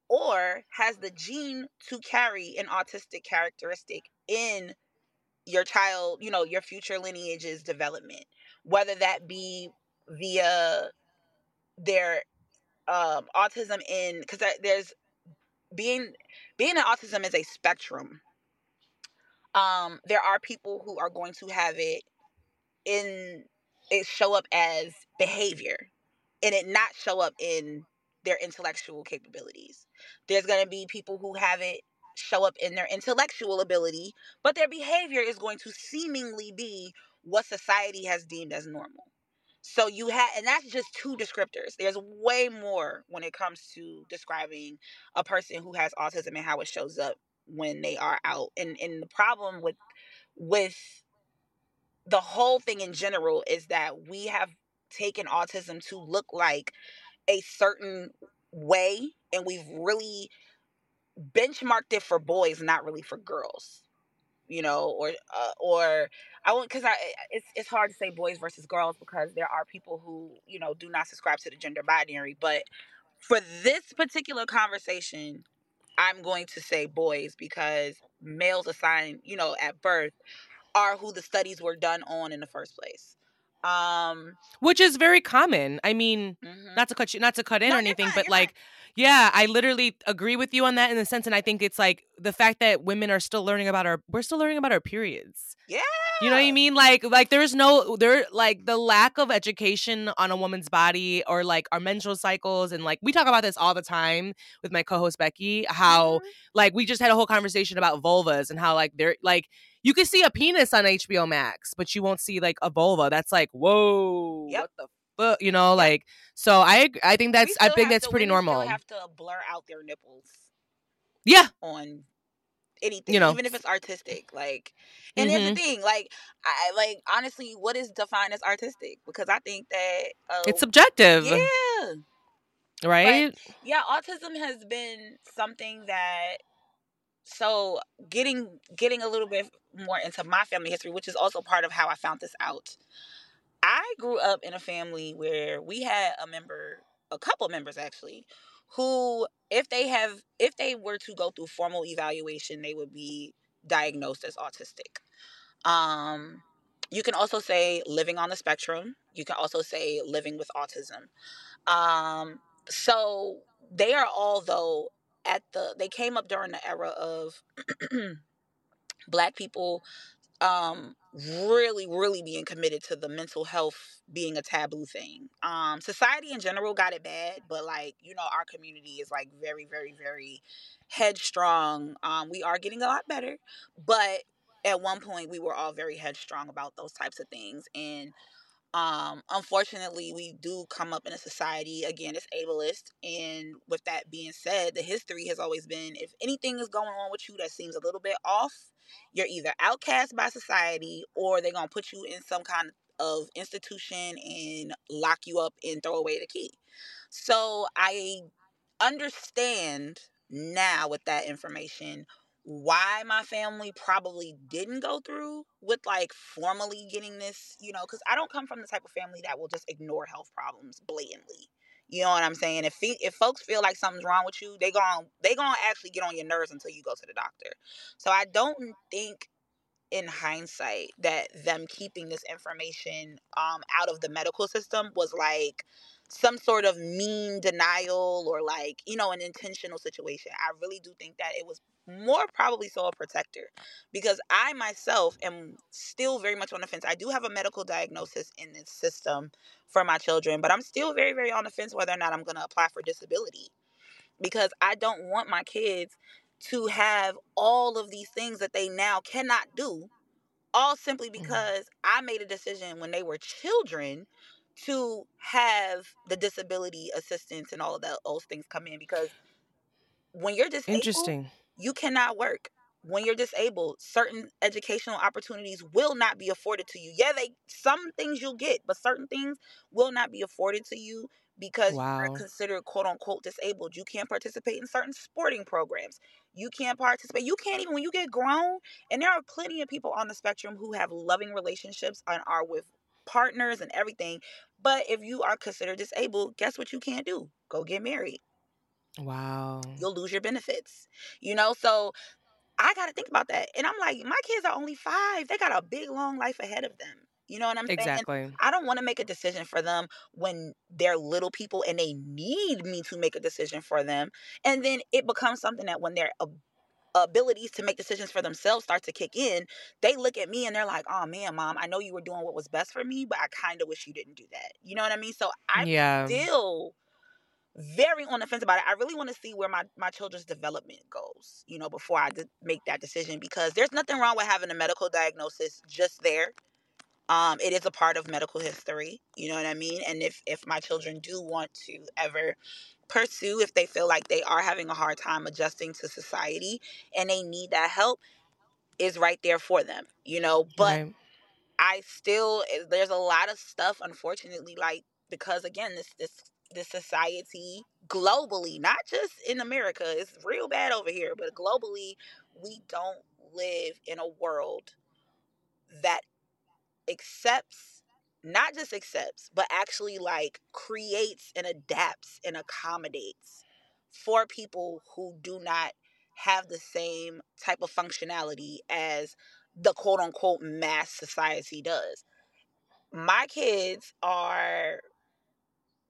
or has the gene to carry an autistic characteristic in your child, you know, your future lineage's development, whether that be via their um, autism in because there's being being an autism is a spectrum. Um, there are people who are going to have it in it show up as behavior and it not show up in their intellectual capabilities. There's going to be people who have it show up in their intellectual ability, but their behavior is going to seemingly be what society has deemed as normal. So you have, and that's just two descriptors. There's way more when it comes to describing a person who has autism and how it shows up when they are out. And and the problem with with the whole thing in general is that we have taken autism to look like a certain way, and we've really benchmarked it for boys, not really for girls you know, or uh, or I won't because I it's it's hard to say boys versus girls because there are people who you know do not subscribe to the gender binary. But for this particular conversation, I'm going to say boys because males assigned you know at birth are who the studies were done on in the first place. Um, which is very common. I mean, mm-hmm. not to cut you, not to cut in no, or anything, but like. Yeah, I literally agree with you on that in the sense, and I think it's like the fact that women are still learning about our, we're still learning about our periods. Yeah, you know what I mean? Like, like there's no there, like the lack of education on a woman's body or like our menstrual cycles, and like we talk about this all the time with my co-host Becky. How mm-hmm. like we just had a whole conversation about vulvas and how like they're like you can see a penis on HBO Max, but you won't see like a vulva. That's like whoa, yep. what the but you know, like so I I think that's I think that's to, pretty normal. have to blur out their nipples. Yeah. On anything, you know, even if it's artistic. Like, and mm-hmm. here's the thing, like, I like honestly, what is defined as artistic? Because I think that uh, it's subjective. Yeah. Right. But, yeah, autism has been something that. So getting getting a little bit more into my family history, which is also part of how I found this out. I grew up in a family where we had a member, a couple members actually, who if they have if they were to go through formal evaluation, they would be diagnosed as autistic. Um you can also say living on the spectrum. You can also say living with autism. Um so they are all though at the they came up during the era of black people um really really being committed to the mental health being a taboo thing. Um society in general got it bad but like you know our community is like very very very headstrong. Um we are getting a lot better but at one point we were all very headstrong about those types of things and um unfortunately we do come up in a society again it's ableist and with that being said the history has always been if anything is going on with you that seems a little bit off you're either outcast by society or they're going to put you in some kind of institution and lock you up and throw away the key. So I understand now with that information why my family probably didn't go through with like formally getting this, you know, because I don't come from the type of family that will just ignore health problems blatantly. You know what I'm saying? If if folks feel like something's wrong with you, they going they gonna actually get on your nerves until you go to the doctor. So I don't think in hindsight that them keeping this information um out of the medical system was like some sort of mean denial or like you know an intentional situation i really do think that it was more probably so a protector because i myself am still very much on the fence i do have a medical diagnosis in this system for my children but i'm still very very on the fence whether or not i'm going to apply for disability because i don't want my kids to have all of these things that they now cannot do all simply mm-hmm. because I made a decision when they were children to have the disability assistance and all of that, those things come in because when you're disabled, interesting, you cannot work. When you're disabled, certain educational opportunities will not be afforded to you. Yeah, they some things you'll get, but certain things will not be afforded to you because wow. you're considered quote unquote disabled. You can't participate in certain sporting programs. You can't participate. You can't even when you get grown. And there are plenty of people on the spectrum who have loving relationships and are with partners and everything. But if you are considered disabled, guess what you can't do? Go get married. Wow. You'll lose your benefits. You know, so I got to think about that. And I'm like, my kids are only five. They got a big, long life ahead of them. You know what I'm saying? Exactly. I don't want to make a decision for them when they're little people and they need me to make a decision for them. And then it becomes something that when their abilities to make decisions for themselves start to kick in, they look at me and they're like, oh man, mom, I know you were doing what was best for me, but I kind of wish you didn't do that. You know what I mean? So I Yeah. still very on the fence about it. I really want to see where my my children's development goes, you know, before I de- make that decision because there's nothing wrong with having a medical diagnosis just there. Um, it is a part of medical history, you know what I mean? And if if my children do want to ever pursue if they feel like they are having a hard time adjusting to society and they need that help is right there for them, you know, but Right. I still eh, there's a lot of stuff unfortunately like because again this this this society globally not just in America it's real bad over here but globally we don't live in a world that accepts not just accepts but actually like creates and adapts and accommodates for people who do not have the same type of functionality as the quote unquote mass society does. My kids are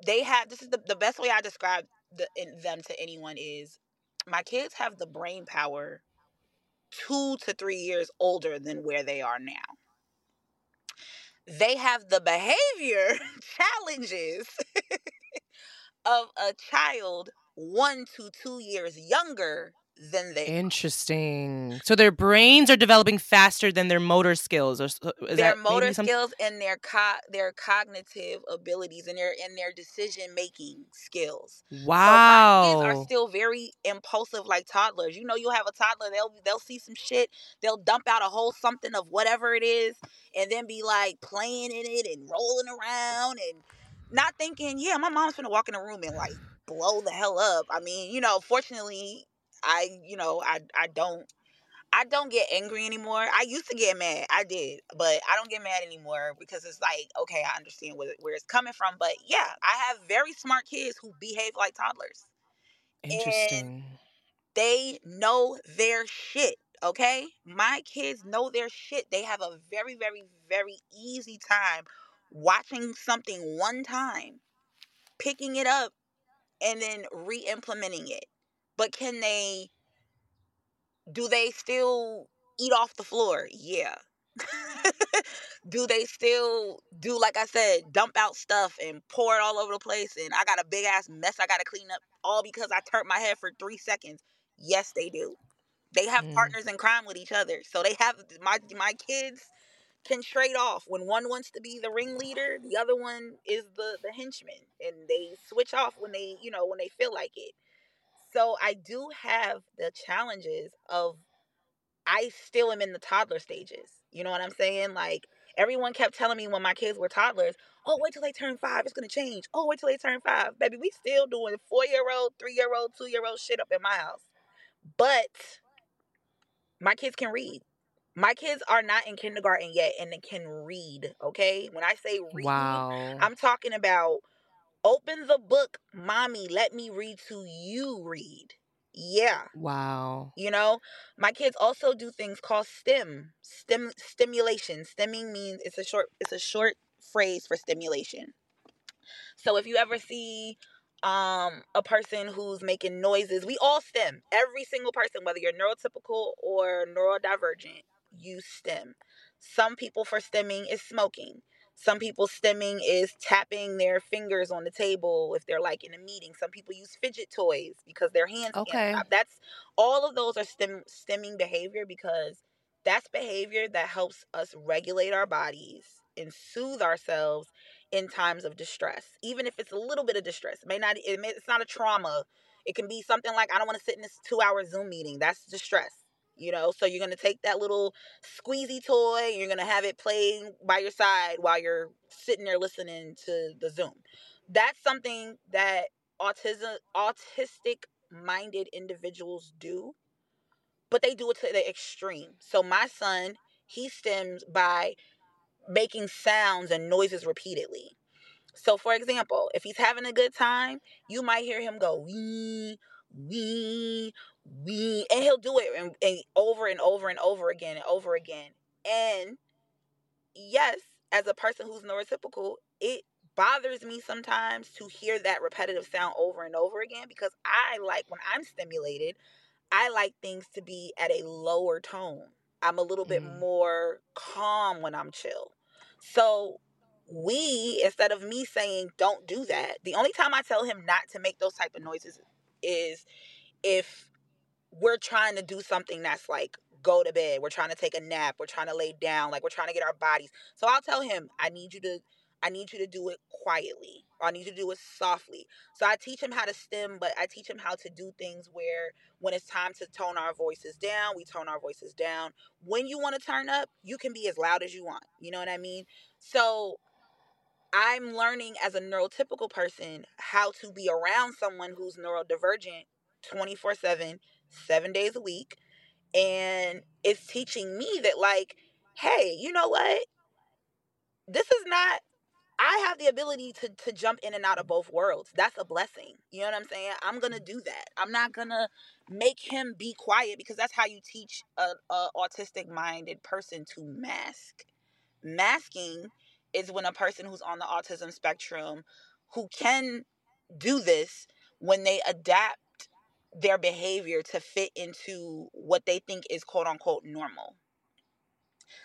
they have this is the, the best way i describe the, them to anyone is my kids have the brain power two to three years older than where they are now. They have the behavior challenges of a child one to two years younger than they Interesting. So their brains are developing faster than their motor skills, or uh, is their motor skills and their co- their cognitive abilities and their and their decision making skills. So my kids are still very impulsive like toddlers. You know, you'll have a toddler, they'll they'll see some shit, they'll dump out a whole something of whatever it is, and then be like playing in it and rolling around and not thinking, yeah, my mom's gonna walk in the room and like blow the hell up. I mean, you know, fortunately, I you know I I don't I don't get angry anymore. I used to get mad. I did, but I don't get mad anymore because it's like, okay, I understand where, where it's coming from. But yeah, I have very smart kids who behave like toddlers and Interesting. they know their shit. Okay, my kids know their shit. They have a very, very, very easy time watching something one time, picking it up, and then re implementing it. But can they do they still eat off the floor? Yeah. do they still do like I said, dump out stuff and pour it all over the place and I got a big ass mess I gotta clean up all because I turned my head for three seconds? Yes, they do. They have Mm. partners in crime with each other. So they have my my kids can trade off when one wants to be the ringleader, the other one is the the henchman, and they switch off when they you know when they feel like it. So I do have the challenges of I still am in the toddler stages. You know what I'm saying? Like everyone kept telling me when my kids were toddlers, "Oh, wait till they turn five. It's gonna change. Oh, wait till they turn five, baby. We still doing four year old, three year old, two year old shit up in my house. But my kids can read. My kids are not in kindergarten yet, and they can read. Okay, when I say read, Wow. I'm talking about open the book, mommy. Let me read to you. Read. Yeah. Wow. You know, my kids also do things called stim, stim stimulation. Stimming means it's a short it's a short phrase for stimulation. So if you ever see um a person who's making noises, we all stim. Every single person, whether you're neurotypical or neurodivergent, you stim. Some people for stimming is smoking. Some people stimming is tapping their fingers on the table if they're like in a meeting. Some people use fidget toys because their hands can't Okay. That's all of those are stim stimming behavior because that's behavior that helps us regulate our bodies and soothe ourselves in times of distress even if it's a little bit of distress. It may not it may, it's not a trauma. It can be something like i don't want to sit in this two hour zoom meeting. That's distress you know so you're going to take that little squeezy toy you're going to have it playing by your side while you're sitting there listening to the zoom. That's something that autism autistic minded individuals do but they do it to the extreme. So my son he stims by making sounds and noises repeatedly. So, for example, if he's having a good time, you might hear him go wee, we we and he'll do it and, and over and over and over again and over again. And yes as a person who's neurotypical it bothers me sometimes to hear that repetitive sound over and over again because i like when i'm stimulated i like things to be at a lower tone. I'm a little bit Mm. more calm when i'm chill. So we instead of me saying don't do that the only time i tell him not to make those type of noises is if we're trying to do something that's like go to bed we're trying to take a nap we're trying to lay down like we're trying to get our bodies so i'll tell him i need you to i need you to do it quietly i need you to do it softly. So i teach him how to stim but i teach him how to do things where when it's time to tone our voices down we tone our voices down. When you want to turn up you can be as loud as you want you know what i mean? So I'm learning as a neurotypical person how to be around someone who's neurodivergent 24 7, seven days a week. And it's teaching me that, like, hey, you know what? This is not, I have the ability to, to jump in and out of both worlds. That's a blessing. You know what I'm saying? I'm going to do that. I'm not going to make him be quiet because that's how you teach a, a autistic minded person to mask. Masking is when a person who's on the autism spectrum who can do this when they adapt their behavior to fit into what they think is quote unquote normal.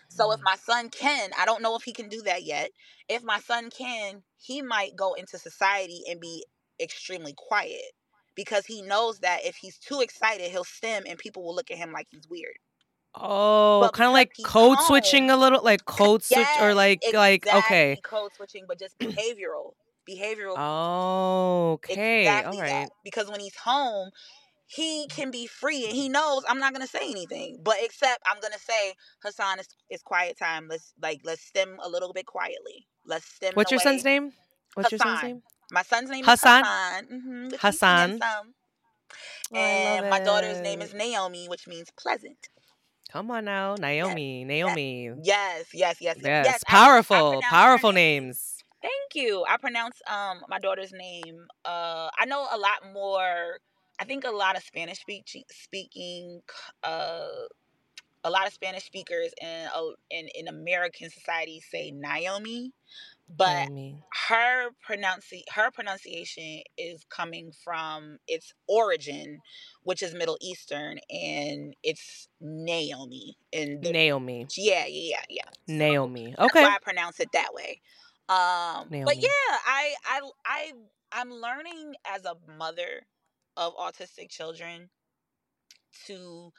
So if Mm. my son can, I don't know if he can do that yet. If my son can, he might go into society and be extremely quiet because he knows that if he's too excited, he'll stim and people will look at him like he's weird. Oh, kind of like code home- switching a little, like code switch or Yes, like like okay. code switching, but just behavioral, behavioral. Oh, okay. exactly All right. that. Because when he's home, he can be free and he knows I'm not gonna say anything. But except I'm gonna say, Hassan, it's, it's quiet time. Let's like let's stim a little bit quietly. Let's stim. What's your son's name? What's your son's name? My son's name Hassan? is Hassan. Mm-hmm, Hassan. Oh, and my daughter's name is Naomi, which means pleasant. Come on now, Naomi. Naomi. Yes, yes, yes, yes. Yes, yes I- I powerful, powerful name. names. Thank you. I pronounce um my daughter's name. Uh, I know a lot more. I think a lot of Spanish speak, speaking, uh, a lot of Spanish speakers in uh, in in American society say Naomi, but Naomi. her pronunci her pronunciation is coming from its origin, which is Middle Eastern, and it's Naomi. And Naomi. yeah, yeah, yeah. So, Naomi. that's Okay. why I pronounce it that way. Um, but yeah, I, I, I, I'm learning as a mother of autistic children to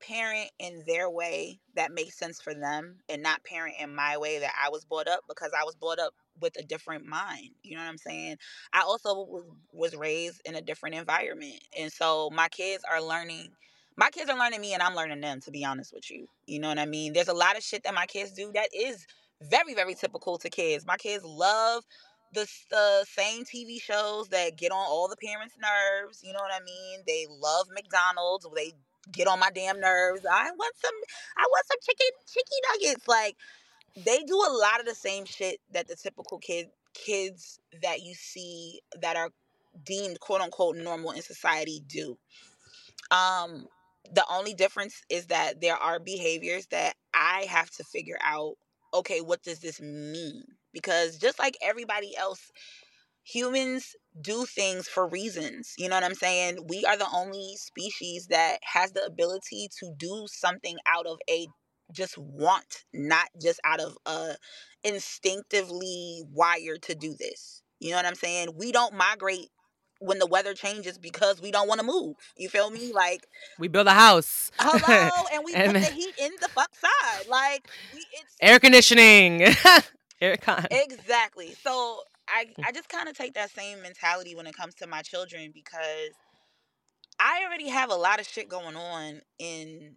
parent in their way that makes sense for them and not parent in my way that I was brought up because I was brought up with a different mind. You know what I'm saying? I also was raised in a different environment. And so my kids are learning my kids are learning me and I'm learning them to be honest with you. You know what I mean? There's a lot of shit that my kids do that is very very typical to kids. My kids love the the same TV shows that get on all the parents' nerves. You know what I mean? They love McDonald's. They get on my damn nerves. I want some I want some chicken chicken nuggets. Like they do a lot of the same shit that the typical kid kids that you see that are deemed quote unquote normal in society do. Um the only difference is that there are behaviors that I have to figure out okay, what does this mean? Because just like everybody else, humans do things for reasons. You know what I'm saying? We are the only species that has the ability to do something out of a just want, not just out of a instinctively wired to do this. You know what I'm saying? We don't migrate when the weather changes because we don't want to move. You feel me? Like We build a house. hello, and we And put the heat in the fuck side. Like we, it's Air conditioning. Air con. exactly. So I Mm. I just kind of take that same mentality when it comes to my children because I already have a lot of shit going on in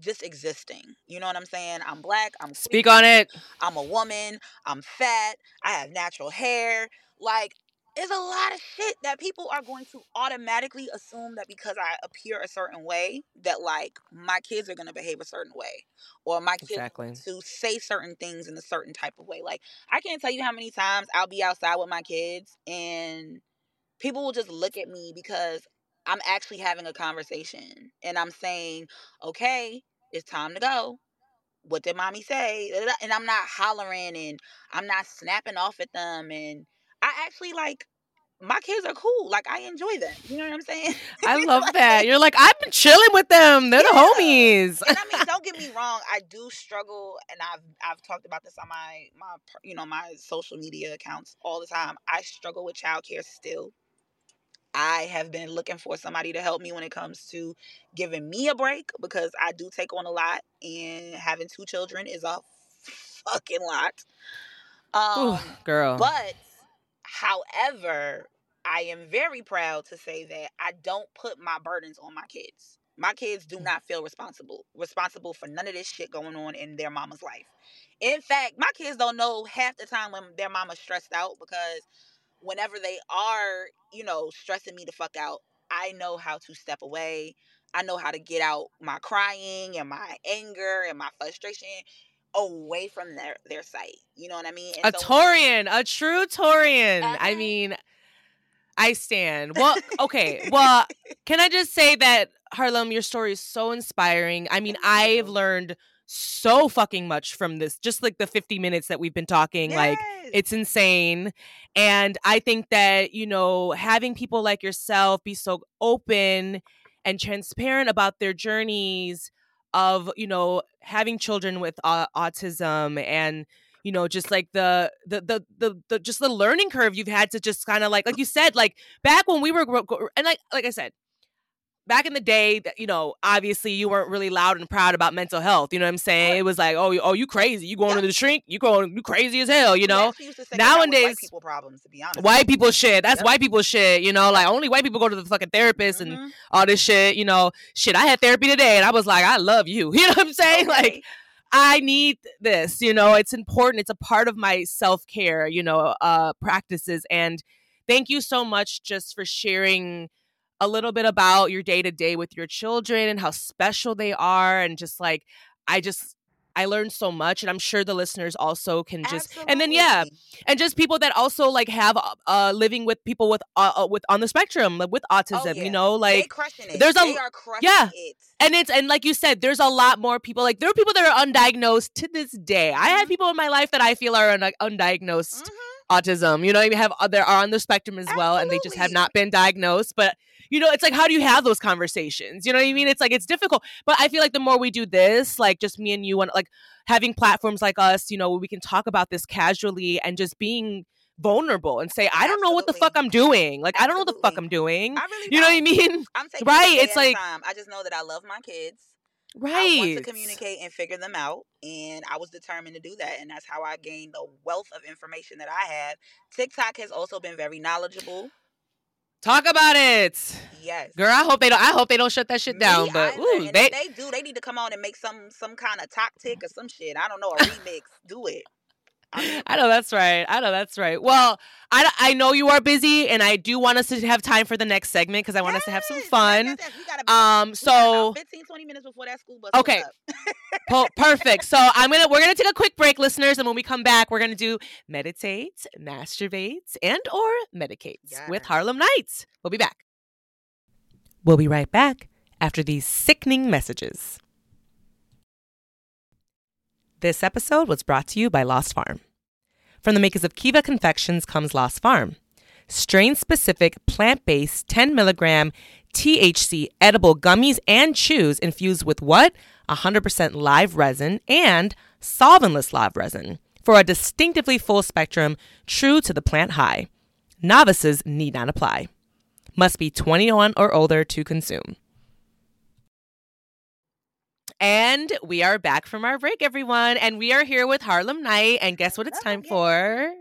just existing. You know what I'm saying? I'm black. I'm Speak on it. I'm a woman. I'm fat. I have natural hair. Like, there's a lot of shit that people are going to automatically assume that because I appear a certain way, that like my kids are going to behave a certain way, or my kids Exactly. to say certain things in a certain type of way. Like, I can't tell you how many times I'll be outside with my kids and people will just look at me because I'm actually having a conversation and I'm saying, okay, it's time to go. What did mommy say? And I'm not hollering and I'm not snapping off at them. And I actually like my kids are cool. Like I enjoy them. You know what I'm saying? I love like, that. You're like, I've been chilling with them. They're yeah. the homies. and I mean, don't get me wrong. I do struggle, and I've I've talked about this on my my you know my social media accounts all the time. I struggle with childcare still. I have been looking for somebody to help me when it comes to giving me a break because I do take on a lot and having two children is a fucking lot. Um, Ooh, girl. But however, I am very proud to say that I don't put my burdens on my kids. My kids do mm. not feel responsible responsible for none of this shit going on in their mama's life. In fact, my kids don't know half the time when their mama's stressed out because whenever they are, you know, stressing me the fuck out, I know how to step away. I know how to get out my crying and my anger and my frustration away from their their sight. You know what I mean? And a so, Taurean, a true Taurean. Uh-huh. I mean, I stand. Well, okay. well, can I just say that Harlem, your story is so inspiring. I mean, I've learned so fucking much from this just like the 50 minutes that we've been talking yes. like it's insane and i think that you know having people like yourself be so open and transparent about their journeys of you know having children with uh, autism and you know just like the, the the the the just the learning curve you've had to just kind of like like you said like back when we were and like like i said back in the day, you know, obviously you weren't really loud and proud about mental health. You know what I'm saying? It was like, oh, oh, you crazy? You going to the shrink? You going? You crazy as hell? You know? Nowadays, white people problems. To be honest, white people shit. That's yep. white people shit. You know, like only white people go to the fucking therapist mm-hmm. and all this shit. You know, shit. I had therapy today, and I was like, I love you. You know what I'm saying? Okay. Like. I need this, you know, it's important. It's a part of my self care, you know, uh, practices. And thank you so much just for sharing a little bit about your day to day with your children and how special they are and just like I just I learned so much, and I'm sure the listeners also can just. Absolutely. And then yeah, and just people that also like have uh, uh living with people with uh, uh with on the spectrum like, with autism. Oh, yeah. You know, like there's a yeah, it. and it's and like you said, there's a lot more people. Like there are people that are undiagnosed to this day. Mm-hmm. I have people in my life that I feel are un- undiagnosed. Mm-hmm autism. You know, you have there are on the spectrum as well, and they just have not been diagnosed. But you know, it's like how do you have those conversations? You know what I mean? It's like it's difficult. But I feel like the more we do this, like just me and you, and like having platforms like us, you know, we can talk about this casually and just being vulnerable and say, I don't know what the fuck I'm doing. Like, Absolutely. I don't know what the fuck I'm doing. Really you know what I mean? I'm taking right. It's like time. I just know that I love my kids. Right. I want to communicate and figure them out. And I was determined to do that. And that's how I gained the wealth of information that I have. TikTok has also been very knowledgeable. Talk about it. Yes. Girl, I hope they don't I hope they don't shut that shit down. Me but ooh, they, they do, they need to come on and make some some kind of top tick or some shit. I don't know, a remix. do it. I know that's right. I know that's right. Well, I, I know you are busy, and I do want us to have time for the next segment because I want yes, us to have some fun. Yes, yes, gotta, um, so 15, 20 minutes before that school bus. Okay, po- perfect. So I'm gonna we're gonna take a quick break, listeners, and when we come back, we're gonna do meditate, masturbate, and or medicate with Harlem Nights. We'll be back. We'll be right back after these sickening messages. This episode was brought to you by Lost Farm. From the makers of Kiva Confections comes Lost Farm. Strain specific, plant based, 10 milligram THC edible gummies and chews infused with what? 100% live resin and solventless live resin for a distinctively full spectrum, true to the plant high. Novices need not apply. Must be 21 or older to consume. And we are back from our break, everyone. And we are here with Harlem Nyte. And guess what it's time for?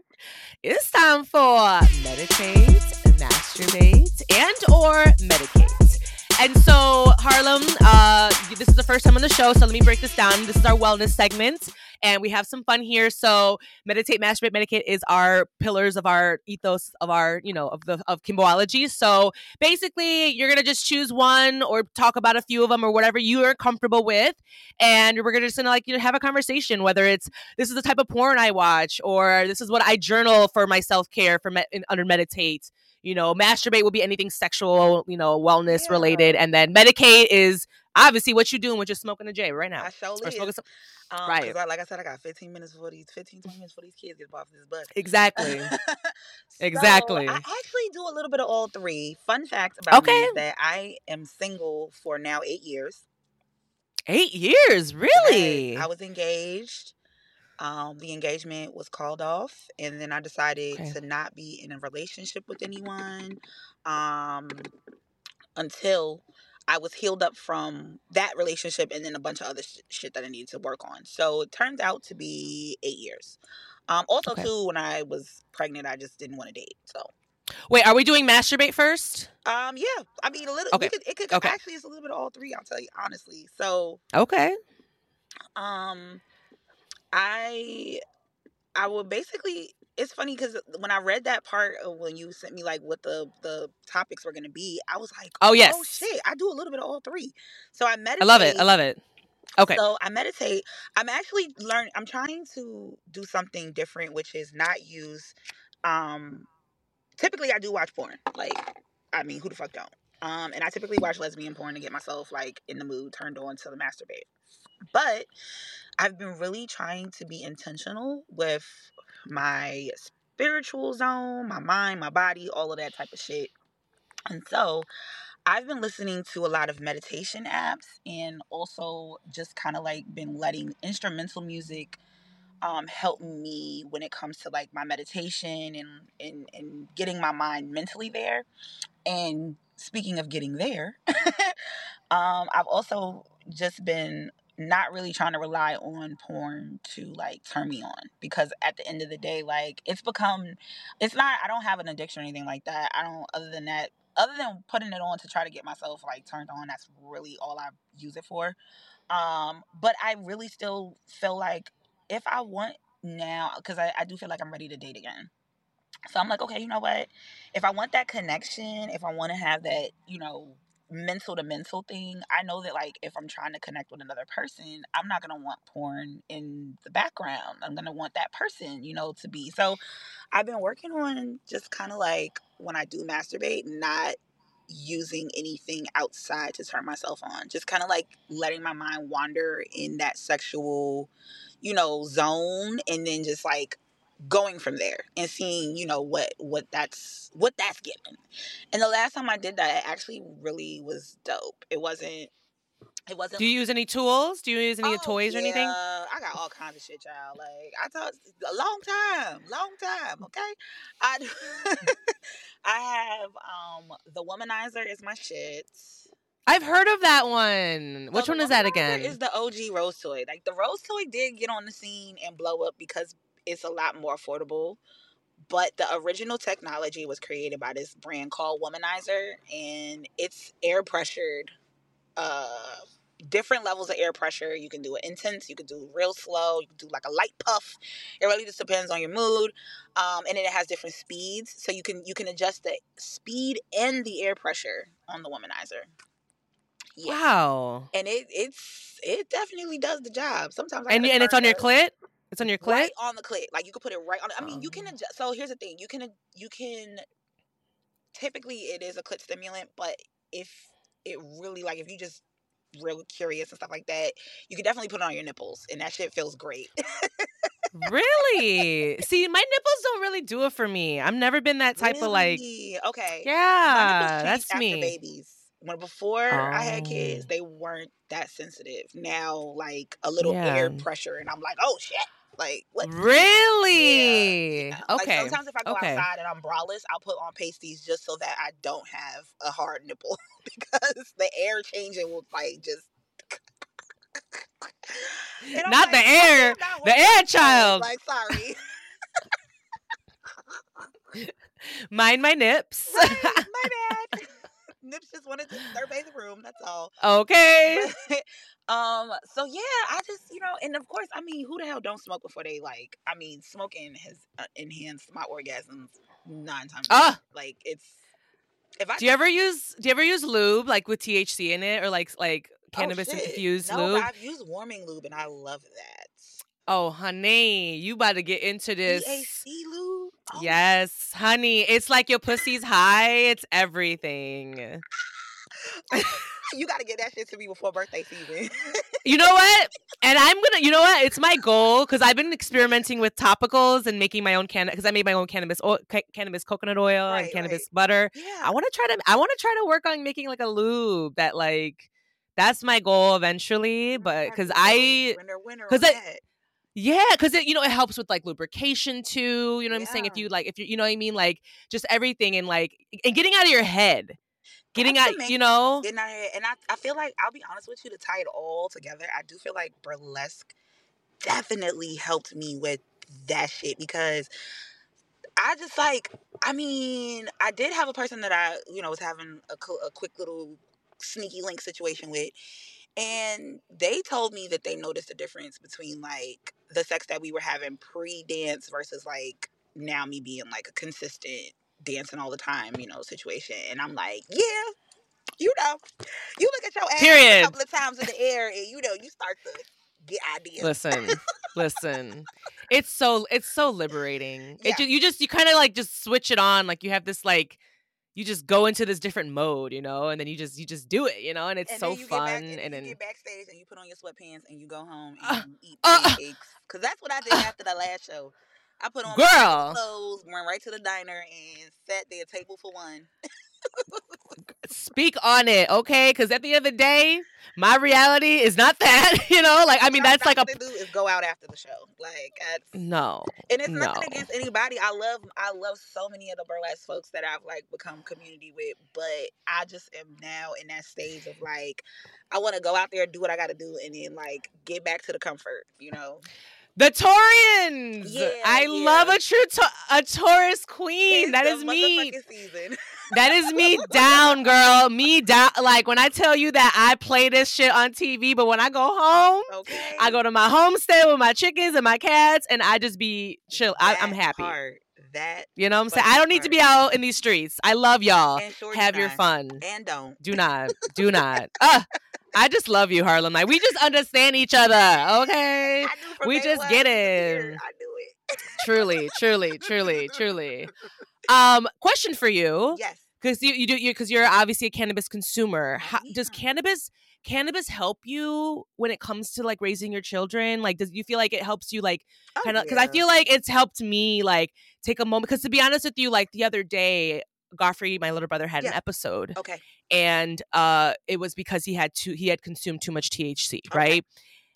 It's time for meditate, masturbate, and or medicate. And so, Harlem, uh, this is the first time on the show, so let me break this down. This is our wellness segment. And we have some fun here. So meditate, masturbate, medicate is our pillars of our ethos of our, you know, of the of Kimbology. So basically, you're gonna just choose one or talk about a few of them or whatever you are comfortable with, and we're gonna just gonna like you know have a conversation. Whether it's this is the type of porn I watch, or this is what I journal for my self care for me- under meditate you know, masturbate would be anything sexual, you know, wellness yeah. related, and then medicate is obviously what you're doing with just smoking a J right now. I surely smoking some, um, right. I, like I said, I got 15 minutes for these 15, 20 minutes for these kids get off this bus. Exactly. so exactly. I actually do a little bit of all three. Fun fact about okay. me is that I am single for now eight years. Eight years, really? I was engaged um, the engagement was called off, and then I decided okay. to not be in a relationship with anyone um, until I was healed up from that relationship and then a bunch of other sh- shit that I needed to work on. So it turned out to be eight years. Um, also, okay. too, when I was pregnant, I just didn't want to date. So. Wait, are we doing masturbate first? Um, yeah. I mean, a little. Okay. Could, it could okay. actually it's a little bit of all three. I'll tell you honestly. So. Okay. Um, I I would basically it's funny because when I read that part of when you sent me like what the the topics were gonna be, I was like, oh yes, oh shit, I do a little bit of all three. So I meditate. I love it. I love it. Okay. So I meditate. I'm actually learning. I'm trying to do something different, which is not use. Um, typically I do watch porn. Like, I mean, who the fuck don't? Um, and I typically watch lesbian porn to get myself like in the mood, turned on to the masturbate. But I've been really trying to be intentional with my spiritual zone, my mind, my body, all of that type of shit. And so I've been listening to a lot of meditation apps and also just kind of like been letting instrumental music um, help me when it comes to like my meditation and, and, and getting my mind mentally there. And speaking of getting there, um, I've also just been not really trying to rely on porn to like turn me on because at the end of the day like it's become it's not I don't have an addiction or anything like that. I don't other than that other than putting it on to try to get myself like turned on that's really all I use it for. Um but I really still feel like if I want now cuz I, I do feel like I'm ready to date again. So I'm like, okay, you know what? If I want that connection, if I want to have that, you know, mental to mental thing, I know that like if I'm trying to connect with another person, I'm not gonna want porn in the background. I'm gonna want that person, you know, to be. So I've been working on just kind of like when I do masturbate, not using anything outside to turn myself on. Just kind of like letting my mind wander in that sexual, you know, zone and then just like going from there and seeing you know what what that's what that's given and the last time i did that it actually really was dope it wasn't it wasn't do you use any tools do you use any oh, toys yeah. or anything i got all kinds of shit y'all like i thought a long time long time okay i i have um the womanizer is my shit I've heard of that one. Which one is that again? Is the OG Rose toy. Like the Rose toy did get on the scene and blow up because it's a lot more affordable. But the original technology was created by this brand called Womanizer, and it's air pressured. Uh, different levels of air pressure. You can do it intense, you can do real slow, you can do like a light puff. It really just depends on your mood. Um, and then it has different speeds, so you can you can adjust the speed and the air pressure on the womanizer. Yeah. Wow. And it it's it definitely does the job. Sometimes I and and it's on your clit. It's on your clit. Right on the clit. Like you could put it right on. I mean, you can oh. adjust. So here's the thing: you can you can. Typically, it is a clit stimulant, but if it really like if you just real curious and stuff like that, you can definitely put it on your nipples, and that shit feels great. really? See, my nipples don't really do it for me. I've never been that type really? of like. Okay. Yeah, that's me. Babies when before oh. I had kids, oh. they weren't that sensitive. Now, like a little yeah. air pressure, and I'm like, oh shit. Like what? Really? Yeah. Okay. Like sometimes if I go okay. outside and I'm braless, I'll put on pasties just so that I don't have a hard nipple because the air changing will like just. not like, the air, not the air child. Like sorry. Mind my nips. Right, my bad. Nips just wanted to survey the room. That's all. Okay. Um, so yeah, I just you know, and of course, I mean, who the hell don't smoke before they like? I mean, smoking has uh, enhanced my orgasms nine times. Ah. like it's. If I Do you ever use do you ever use lube like with THC in it or like like oh, cannabis shit. infused no, lube? I've used warming lube and I love that. Oh, honey, you about to get into this. THC lube. Oh, Yes, honey. It's like your pussy's high. It's everything. Oh, you got to get that shit to me before birthday season. You know what? And I'm gonna. You know what? It's my goal because I've been experimenting with topicals and making my own cannabis. Because I made my own cannabis oil, ca- cannabis coconut oil Right, and cannabis right. butter. yeah. I want to try to. I want to try to work on making like a lube that like. That's my goal eventually, but because I winner winner 'cause on I- that. Yeah, because it you know it helps with like lubrication too. You know what I'm saying? If you like, if you you know what I mean, like just everything and like and getting out of your head, getting out, you know. Getting out of here. And I, I feel like, I'll be honest with you, to tie it all together, I do feel like burlesque definitely helped me with that shit because I just like, I mean, I did have a person that I, you know, was having a, a quick little sneaky link situation with. And they told me that they noticed a difference between like the sex that we were having pre dance versus like now me being like a consistent dancing all the time, you know, situation. And I'm like, yeah, you know, you look at your ass Period. a couple of times in the air and you know, you start to get ideas. Listen, listen. It's so it's so liberating. Yeah. It you just you kind of like just switch it on. Like you have this like you just go into this different mode, you know, and then you just you just do it, you know, and it's and so fun. Back, and, then you get backstage and you put on your sweatpants and you go home Uh, and you eat uh, pancakes. Cause that's what I did after the last show. I put on my clothes, went right to the diner, and sat there table for one. speak on it, okay? Because at the end of the day, my reality is not that, you know. Like I mean, that's like a do is go out after the show. Like that's no. and it's nothing No. against anybody. I love I love so many of the burlesque folks that I've like become community with, but I just am now in that stage of like I want to go out there do what I got to do and then like get back to the comfort, you know. The Taureans. Yeah, I love a true ta- a Taurus queen. Tis That is me. That is me down, girl. Me down. Like when I tell you that I play this shit on TV, but when I go home, Okay. I go to my homestead with my chickens and my cats, and I just be chill. I, I'm happy. Part, that You know what I'm saying? I don't need to be out in these streets. I love y'all. Have your fun. and don't. Do not. Do not. Uh, I just love you, Harlem. Like we just understand each other. Okay. I we just get it. I knew it. truly, truly, truly, truly. Um, question for you. Yes. because you, you do you because you're obviously a cannabis consumer How, does cannabis cannabis help you when it comes to like raising your children like does you feel like it helps you like Oh, kind of because i yeah. feel like it's helped me like take a moment because to be honest with you like the other day Godfrey, my little brother, had an episode, Okay. And uh, it was because he had too he had consumed too much THC, Okay. right?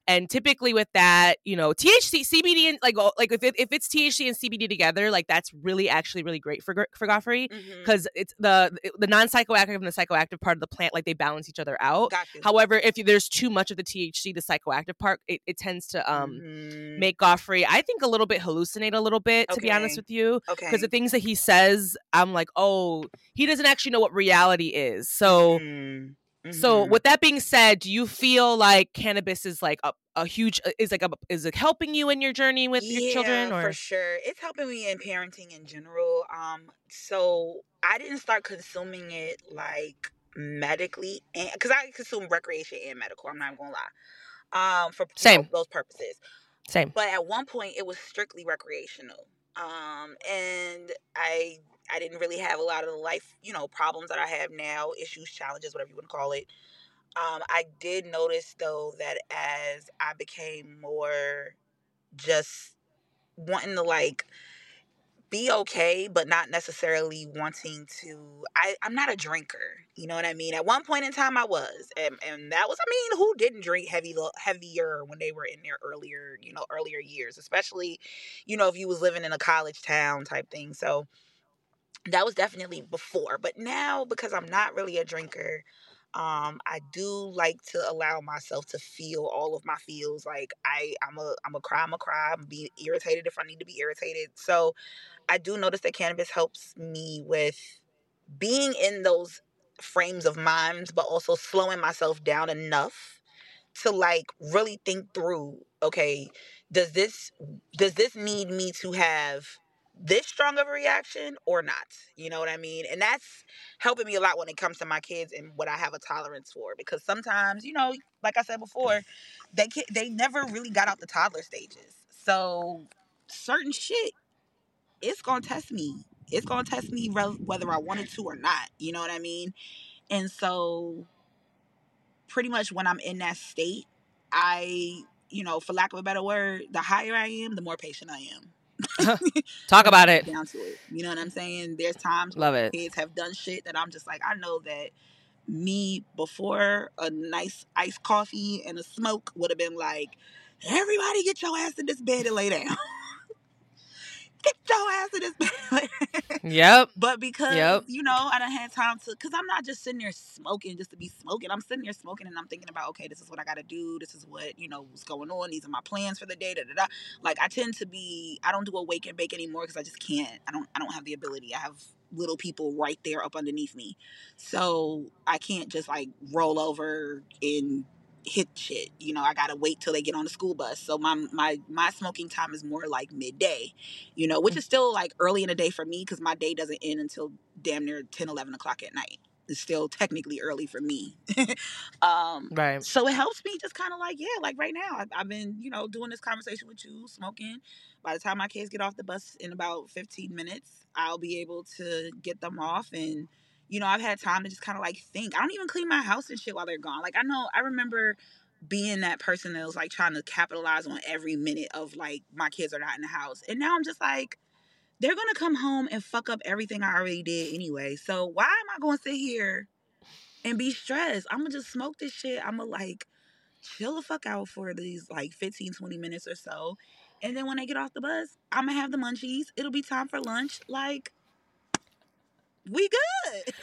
And typically with that, you know, THC, CBD, and like like if it, if it's THC and CBD together, like that's really actually really great for for Godfrey Mhm. because it's the the non psychoactive and the psychoactive part of the plant like they balance each other out. However, if there's too much of the THC, the psychoactive part, it, it tends to um Mhm. make Godfrey, I think, a little bit hallucinate a little bit. To be honest with you, okay. because the things that he says, I'm like, oh, he doesn't actually know what reality is. So. Mhm. So with that being said, do you feel like cannabis is like a, a huge uh, is like a is it helping you in your journey with your children Yeah, or for sure it's helping me in parenting in general um so i didn't start consuming it like medically and because i consume recreation and medical i'm not gonna lie um for you know, Same. those purposes same? but at one point it was strictly recreational um and i i didn't really have a lot of the life you know problems that i have now issues challenges whatever you want to call it. Um i did notice though that as i became more just wanting to like be okay but not necessarily wanting to I, i'm not a drinker you know what i mean? At one point in time i was and, and that was i mean who didn't drink heavy heavier when they were in their earlier you know earlier years especially you know if you was living in a college town type thing so that was definitely before but now because i'm not really a drinker um i do like to allow myself to feel all of my feels like i i'm a i'm a cry i'm a cry i'm be irritated if i need to be irritated. So i do notice that cannabis helps me with being in those frames of minds, but also slowing myself down enough to like really think through okay does this does this need me to have this strong of a reaction or not you know what i mean? And that's helping me a lot when it comes to my kids and what i have a tolerance for because sometimes you know like i said before they can't—they never really got out the toddler stages. So certain shit it's gonna test me. It's gonna test me whether i wanted to or not you know what i mean? And so pretty much when i'm in that state i you know, for lack of a better word, the higher I am, the more patient I am. Talk about it. Down to it. You know what I'm saying? There's times Love it. kids have done shit that I'm just like, I know that me before a nice iced coffee and a smoke would have been like, everybody get your ass in this bed and lay down. get your ass in this bed. yep. But because yep. you know, I don't have time to because I'm not just sitting there smoking just to be smoking. I'm sitting there smoking and I'm thinking about, okay, this is what I gotta do, this is what, you know, what's going on, these are my plans for the day, da, da, da. Like I tend to be I don't do a wake and bake anymore because I just can't. I don't I don't have the ability. I have little people right there up underneath me. So I can't just like roll over and hit shit. You know, I gotta wait till they get on the school bus. So my my my smoking time is more like midday, you know, which is still like early in the day for me because my day doesn't end until damn near 10, 11 o'clock at night. It's still technically early for me. um, right. So it helps me just kind of like, yeah, like right now, I've, I've been, you know, doing this conversation with you, smoking. By the time my kids get off the bus in about 15 minutes, I'll be able to get them off and you know, I've had time to just kind of like think. I don't even clean my house and shit while they're gone. Like I know I remember being that person that was like trying to capitalize on every minute of like my kids are not in the house. And now I'm just like they're to come home and fuck up everything I already did anyway. So why am I to sit here and be stressed? I'm to just smoke this shit. I'm to like chill the fuck out for these like 15 20 minutes or so. And then when they get off the bus, I'm to have the munchies. It'll be time for lunch. Like we good.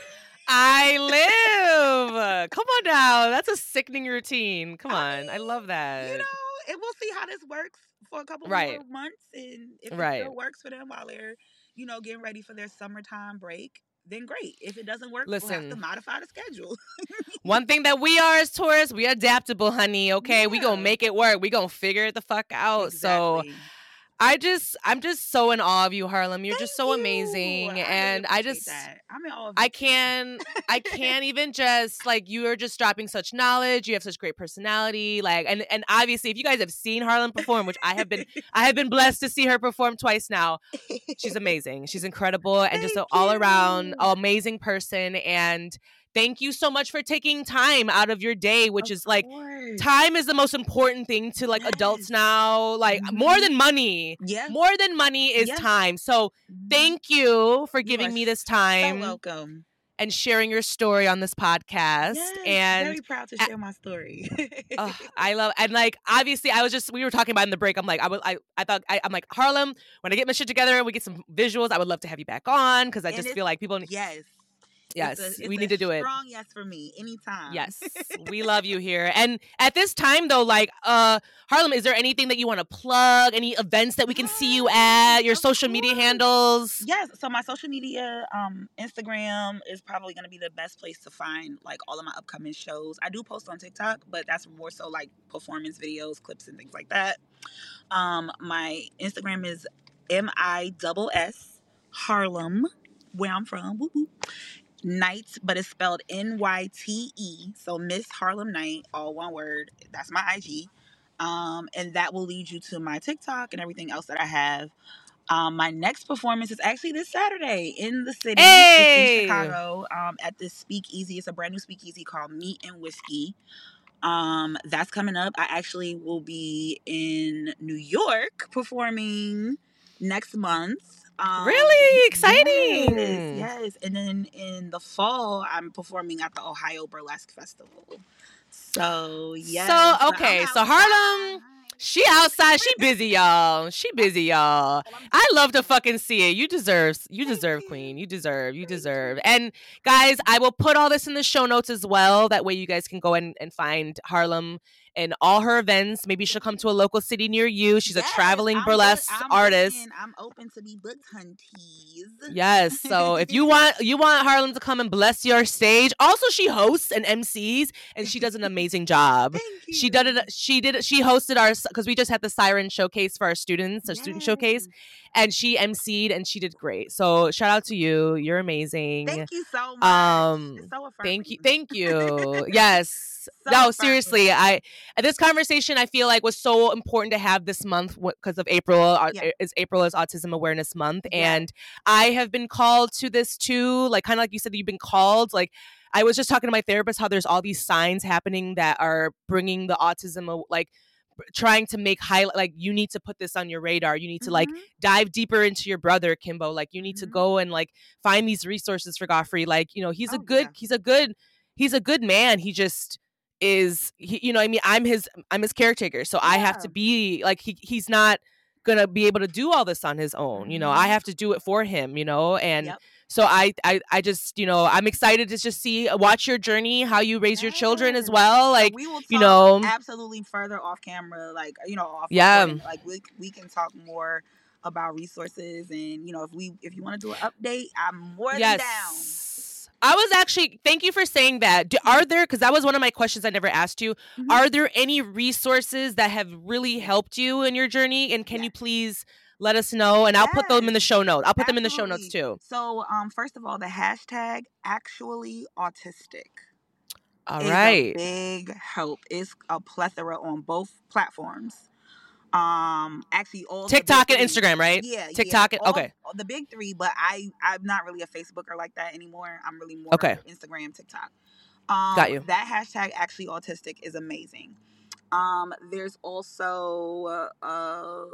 I live. Come on now. That's a sickening routine. Come I on. Mean, I love that. You know, and we'll see how this works for a couple right. more months. And if right. it still works for them while they're, you know, getting ready for their summertime break, then great. If it doesn't work, Listen, we'll have to modify the schedule. one thing that we are as tourists, we adaptable, honey. Okay. Yeah. We gonna make it work. We gonna figure it the fuck out. Exactly. So I just I'm just so in awe of you, Harlem. You're Thank just so you. amazing. I and I just that. I'm in awe of I can I can't even just like you are just dropping such knowledge. You have such great personality. Like and and obviously if you guys have seen Harlem perform, which I have been I have been blessed to see her perform twice now. She's amazing. She's incredible and Thank just an all around amazing person and thank you so much for taking time out of your day which of is like course. time is the most important thing to like yes. adults now like mm-hmm. more than money yeah more than money is yeah. time so mm-hmm. thank you for giving me this time so welcome and sharing your story on this podcast yes, and very proud to share my story oh, i love and like obviously i was just we were talking about in the break i'm like i would i, I thought I, am like harlem when i get my shit together and we get some visuals i would love to have you back on because i just feel like people yes Yes, a, we need to do it. Strong yes for me anytime. Yes, we love you here. And at this time, though, like uh Harlem, is there anything that you want to plug? Any events that we can see you at? Your social course. media handles? Yes. So my social media, um, Instagram is probably going to be the best place to find like all of my upcoming shows. I do post on TikTok, but that's more so like performance videos, clips, and things like that. Um, my Instagram is M I double S Harlem, where I'm from. Woo woo. Nyte, but it's spelled N Y T E. So Miss Harlem Nyte, all one word. That's my IG. Um, and that will lead you to my TikTok and everything else that I have. Um, my next performance is actually this Saturday in the city hey! in Chicago um, at this speakeasy. It's a brand new speakeasy called Meat and Whiskey. Um, that's coming up. I actually will be in New York performing next month. Um, really exciting. Yes, yes, and then in the fall, I'm performing at the Ohio Burlesque Festival. So yes. So okay, so Harlem. She outside. She busy, y'all. She busy, y'all. I love to fucking see it. You deserve. You deserve, Queen. You deserve. You deserve. And guys, I will put all this in the show notes as well. That way, you guys can go and, and find Harlem and all her events. Maybe she'll come to a local city near you. She's Yes, a traveling I'm burlesque I'm artist. Open, I'm open to be booked, hunties. Yes. So if you want you want Harlem to come and bless your stage. Also, she hosts and MCs, and she does an amazing job. Thank you. She did it. She did. She hosted our because we just had the Siren Showcase for our students, our student showcase, and she emceed and she did great. So shout out to you. You're amazing. Thank you so much. Um, so Thank you. Thank you. yes. So no, seriously. I this conversation I feel like was so important to have this month because of April. Yeah. Is April is Autism Awareness Month, Yeah. and I have been called to this too. Like kind of like you said, you've been called. Like I was just talking to my therapist how there's all these signs happening that are bringing the autism like trying to make highlight like you need to put this on your radar you need to like Mhm. dive deeper into your brother kimbo like you need to Mhm. go and like find these resources for godfrey like you know he's a Oh, good yeah. he's a good he's a good man he just is he, you know i mean i'm his i'm his caretaker so i have to be like he, he's not gonna be able to do all this on his own you know i Mhm. have to do it for him you know and Yep. so I, I i just you know i'm excited to just see uh, watch your journey how you raise your children as well like we will you know absolutely further off camera, like you know, off Yeah. recording. like we we can talk more about resources and you know if we if you want to do an update, I'm more than down. Yes i was actually thank you for saying that Do, are there because that was one of my questions i never asked you Mhm. are there any resources that have really helped you in your journey and can Yeah. you please let us know and i'll put them in the show notes i'll put them in the show notes too So, um, first of all, the hashtag actually autistic all is a big help. It's a plethora on both platforms. Um, actually, all tiktok and three. instagram right Yeah, yeah, TikTok and- all- okay. all the big three. But I, I'm not really a Facebooker like that anymore. I'm really more Okay. Instagram, TikTok. Um, Got you. That hashtag actually autistic is amazing. Um, there's also uh, uh,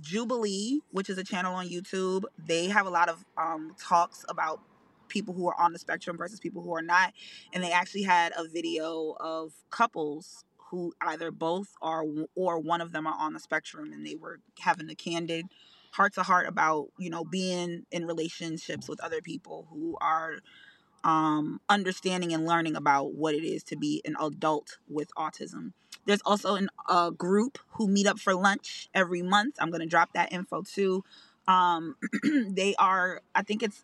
Jubilee, which is a channel on YouTube. They have a lot of um, talks about people who are on the spectrum versus people who are not. And they actually had a video of couples who either both are or one of them are on the spectrum and they were having a candid heart to heart about, you know, being in relationships with other people who are um, understanding and learning about what it is to be an adult with autism. There's also an, a group who meet up for lunch every month. I'm going to drop that info too. Um, they are, I think it's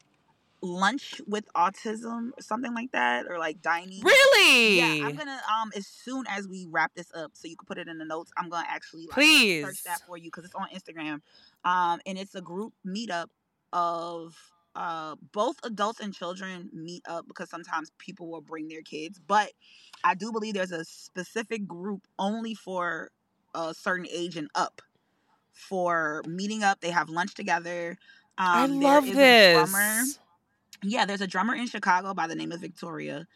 lunch with autism or something like that, or like dining. really Yeah, I'm gonna um as soon as we wrap this up, so you can put it in the notes. I'm gonna actually like, please search that for you because it's on Instagram. Um, and it's a group meetup of uh both adults and children meet up because sometimes people will bring their kids, but I do believe there's a specific group only for a certain age and up for meeting up. They have lunch together. Um, i love is a drummer. this Yeah, there's a drummer in Chicago by the name of Victoria.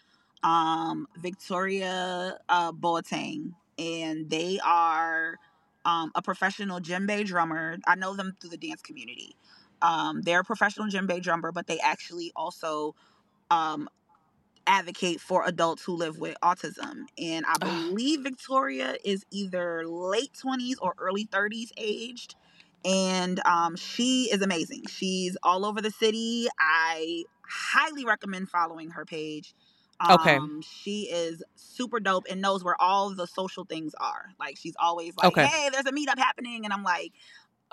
Um, Victoria uh, Boateng, and they are um, a professional djembe drummer. I know them through the dance community. Um, they're a professional djembe drummer, but they actually also um, advocate for adults who live with autism. And I believe Victoria is either late 20s or early 30s aged. And um, she is amazing. She's all over the city. I highly recommend following her page. Okay. Um, she is super dope and knows where all the social things are. Like she's always like, Okay. "Hey, there's a meetup happening," and I'm like,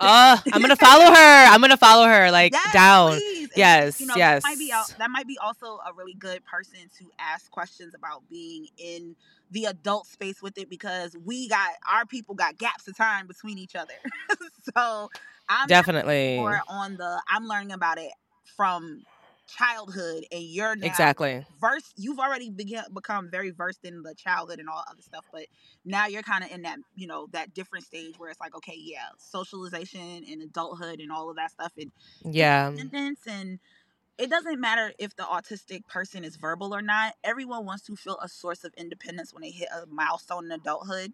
uh i'm gonna follow her i'm gonna follow her like Yes, down please. And, Yes, you know, That might, be, yes. that might be also a really good person to ask questions about being in the adult space with it because we got our people got gaps of time between each other. so I'm definitely more on the I'm learning about it from childhood and you're now exactly. versed you've already begin, become very versed in the childhood and all other stuff but now you're kind of in that you know that different stage where it's like okay yeah socialization and adulthood and all of that stuff and yeah. independence and it doesn't matter if the autistic person is verbal or not everyone wants to feel a source of independence when they hit a milestone in adulthood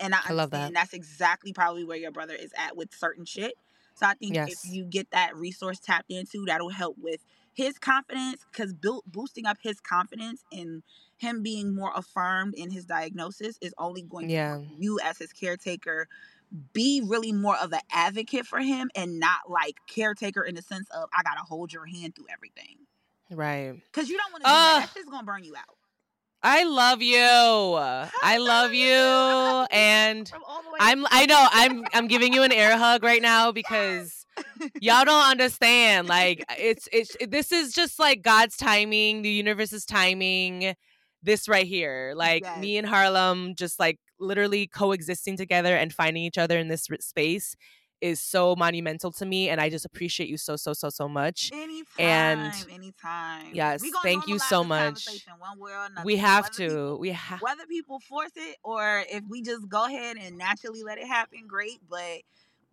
and i, I love that. and that's exactly probably where your brother is at with certain shit so i think Yes. if you get that resource tapped into that'll help with his confidence because boosting up his confidence and him being more affirmed in his diagnosis is only going Yeah. to you as his caretaker be really more of an advocate for him and not like caretaker in the sense of I gotta hold your hand through everything. right Cause you don't want to do Uh, that. That shit's gonna burn you out. I love you. I love you, and From all the I'm. I know. I'm. I'm giving you an air hug right now because y'all don't understand. Like uh, it's. It's. This is just like God's timing, the universe's timing. This right here, like me and Harlem, just like literally coexisting together and finding each other in this space is so monumental to me, and I just appreciate you so so so so much. Anytime, And- anytime. Yes, thank you so much. One way or another. We have Whether to. people- We have. whether people force it or if we just go ahead and naturally let it happen, great. But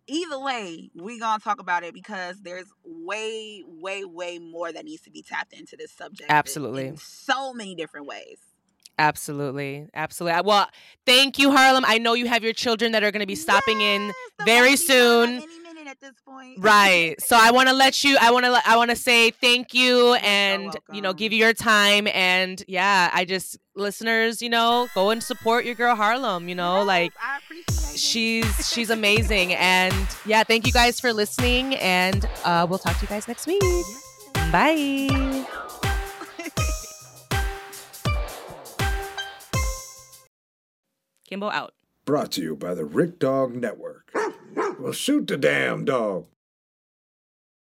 either way, we gonna talk about it because there's way, way, way more that needs to be tapped into this subject. Absolutely. in so many different ways. Absolutely. Absolutely. Well, thank you, Harlem. I know you have your children that are going to be stopping in Yes, the very soon. Up Any minute at this point. Right. So I want to let you I want to I want to say thank you and you know give you your time and yeah, I just listeners, you know, go and support your girl Harlem, you know, Yes, like I appreciate it. she's she's amazing and yeah, thank you guys for listening and uh we'll talk to you guys next week. Bye. Kimbo out. Brought to you by the Rick Dog Network. Well, shoot the damn dog.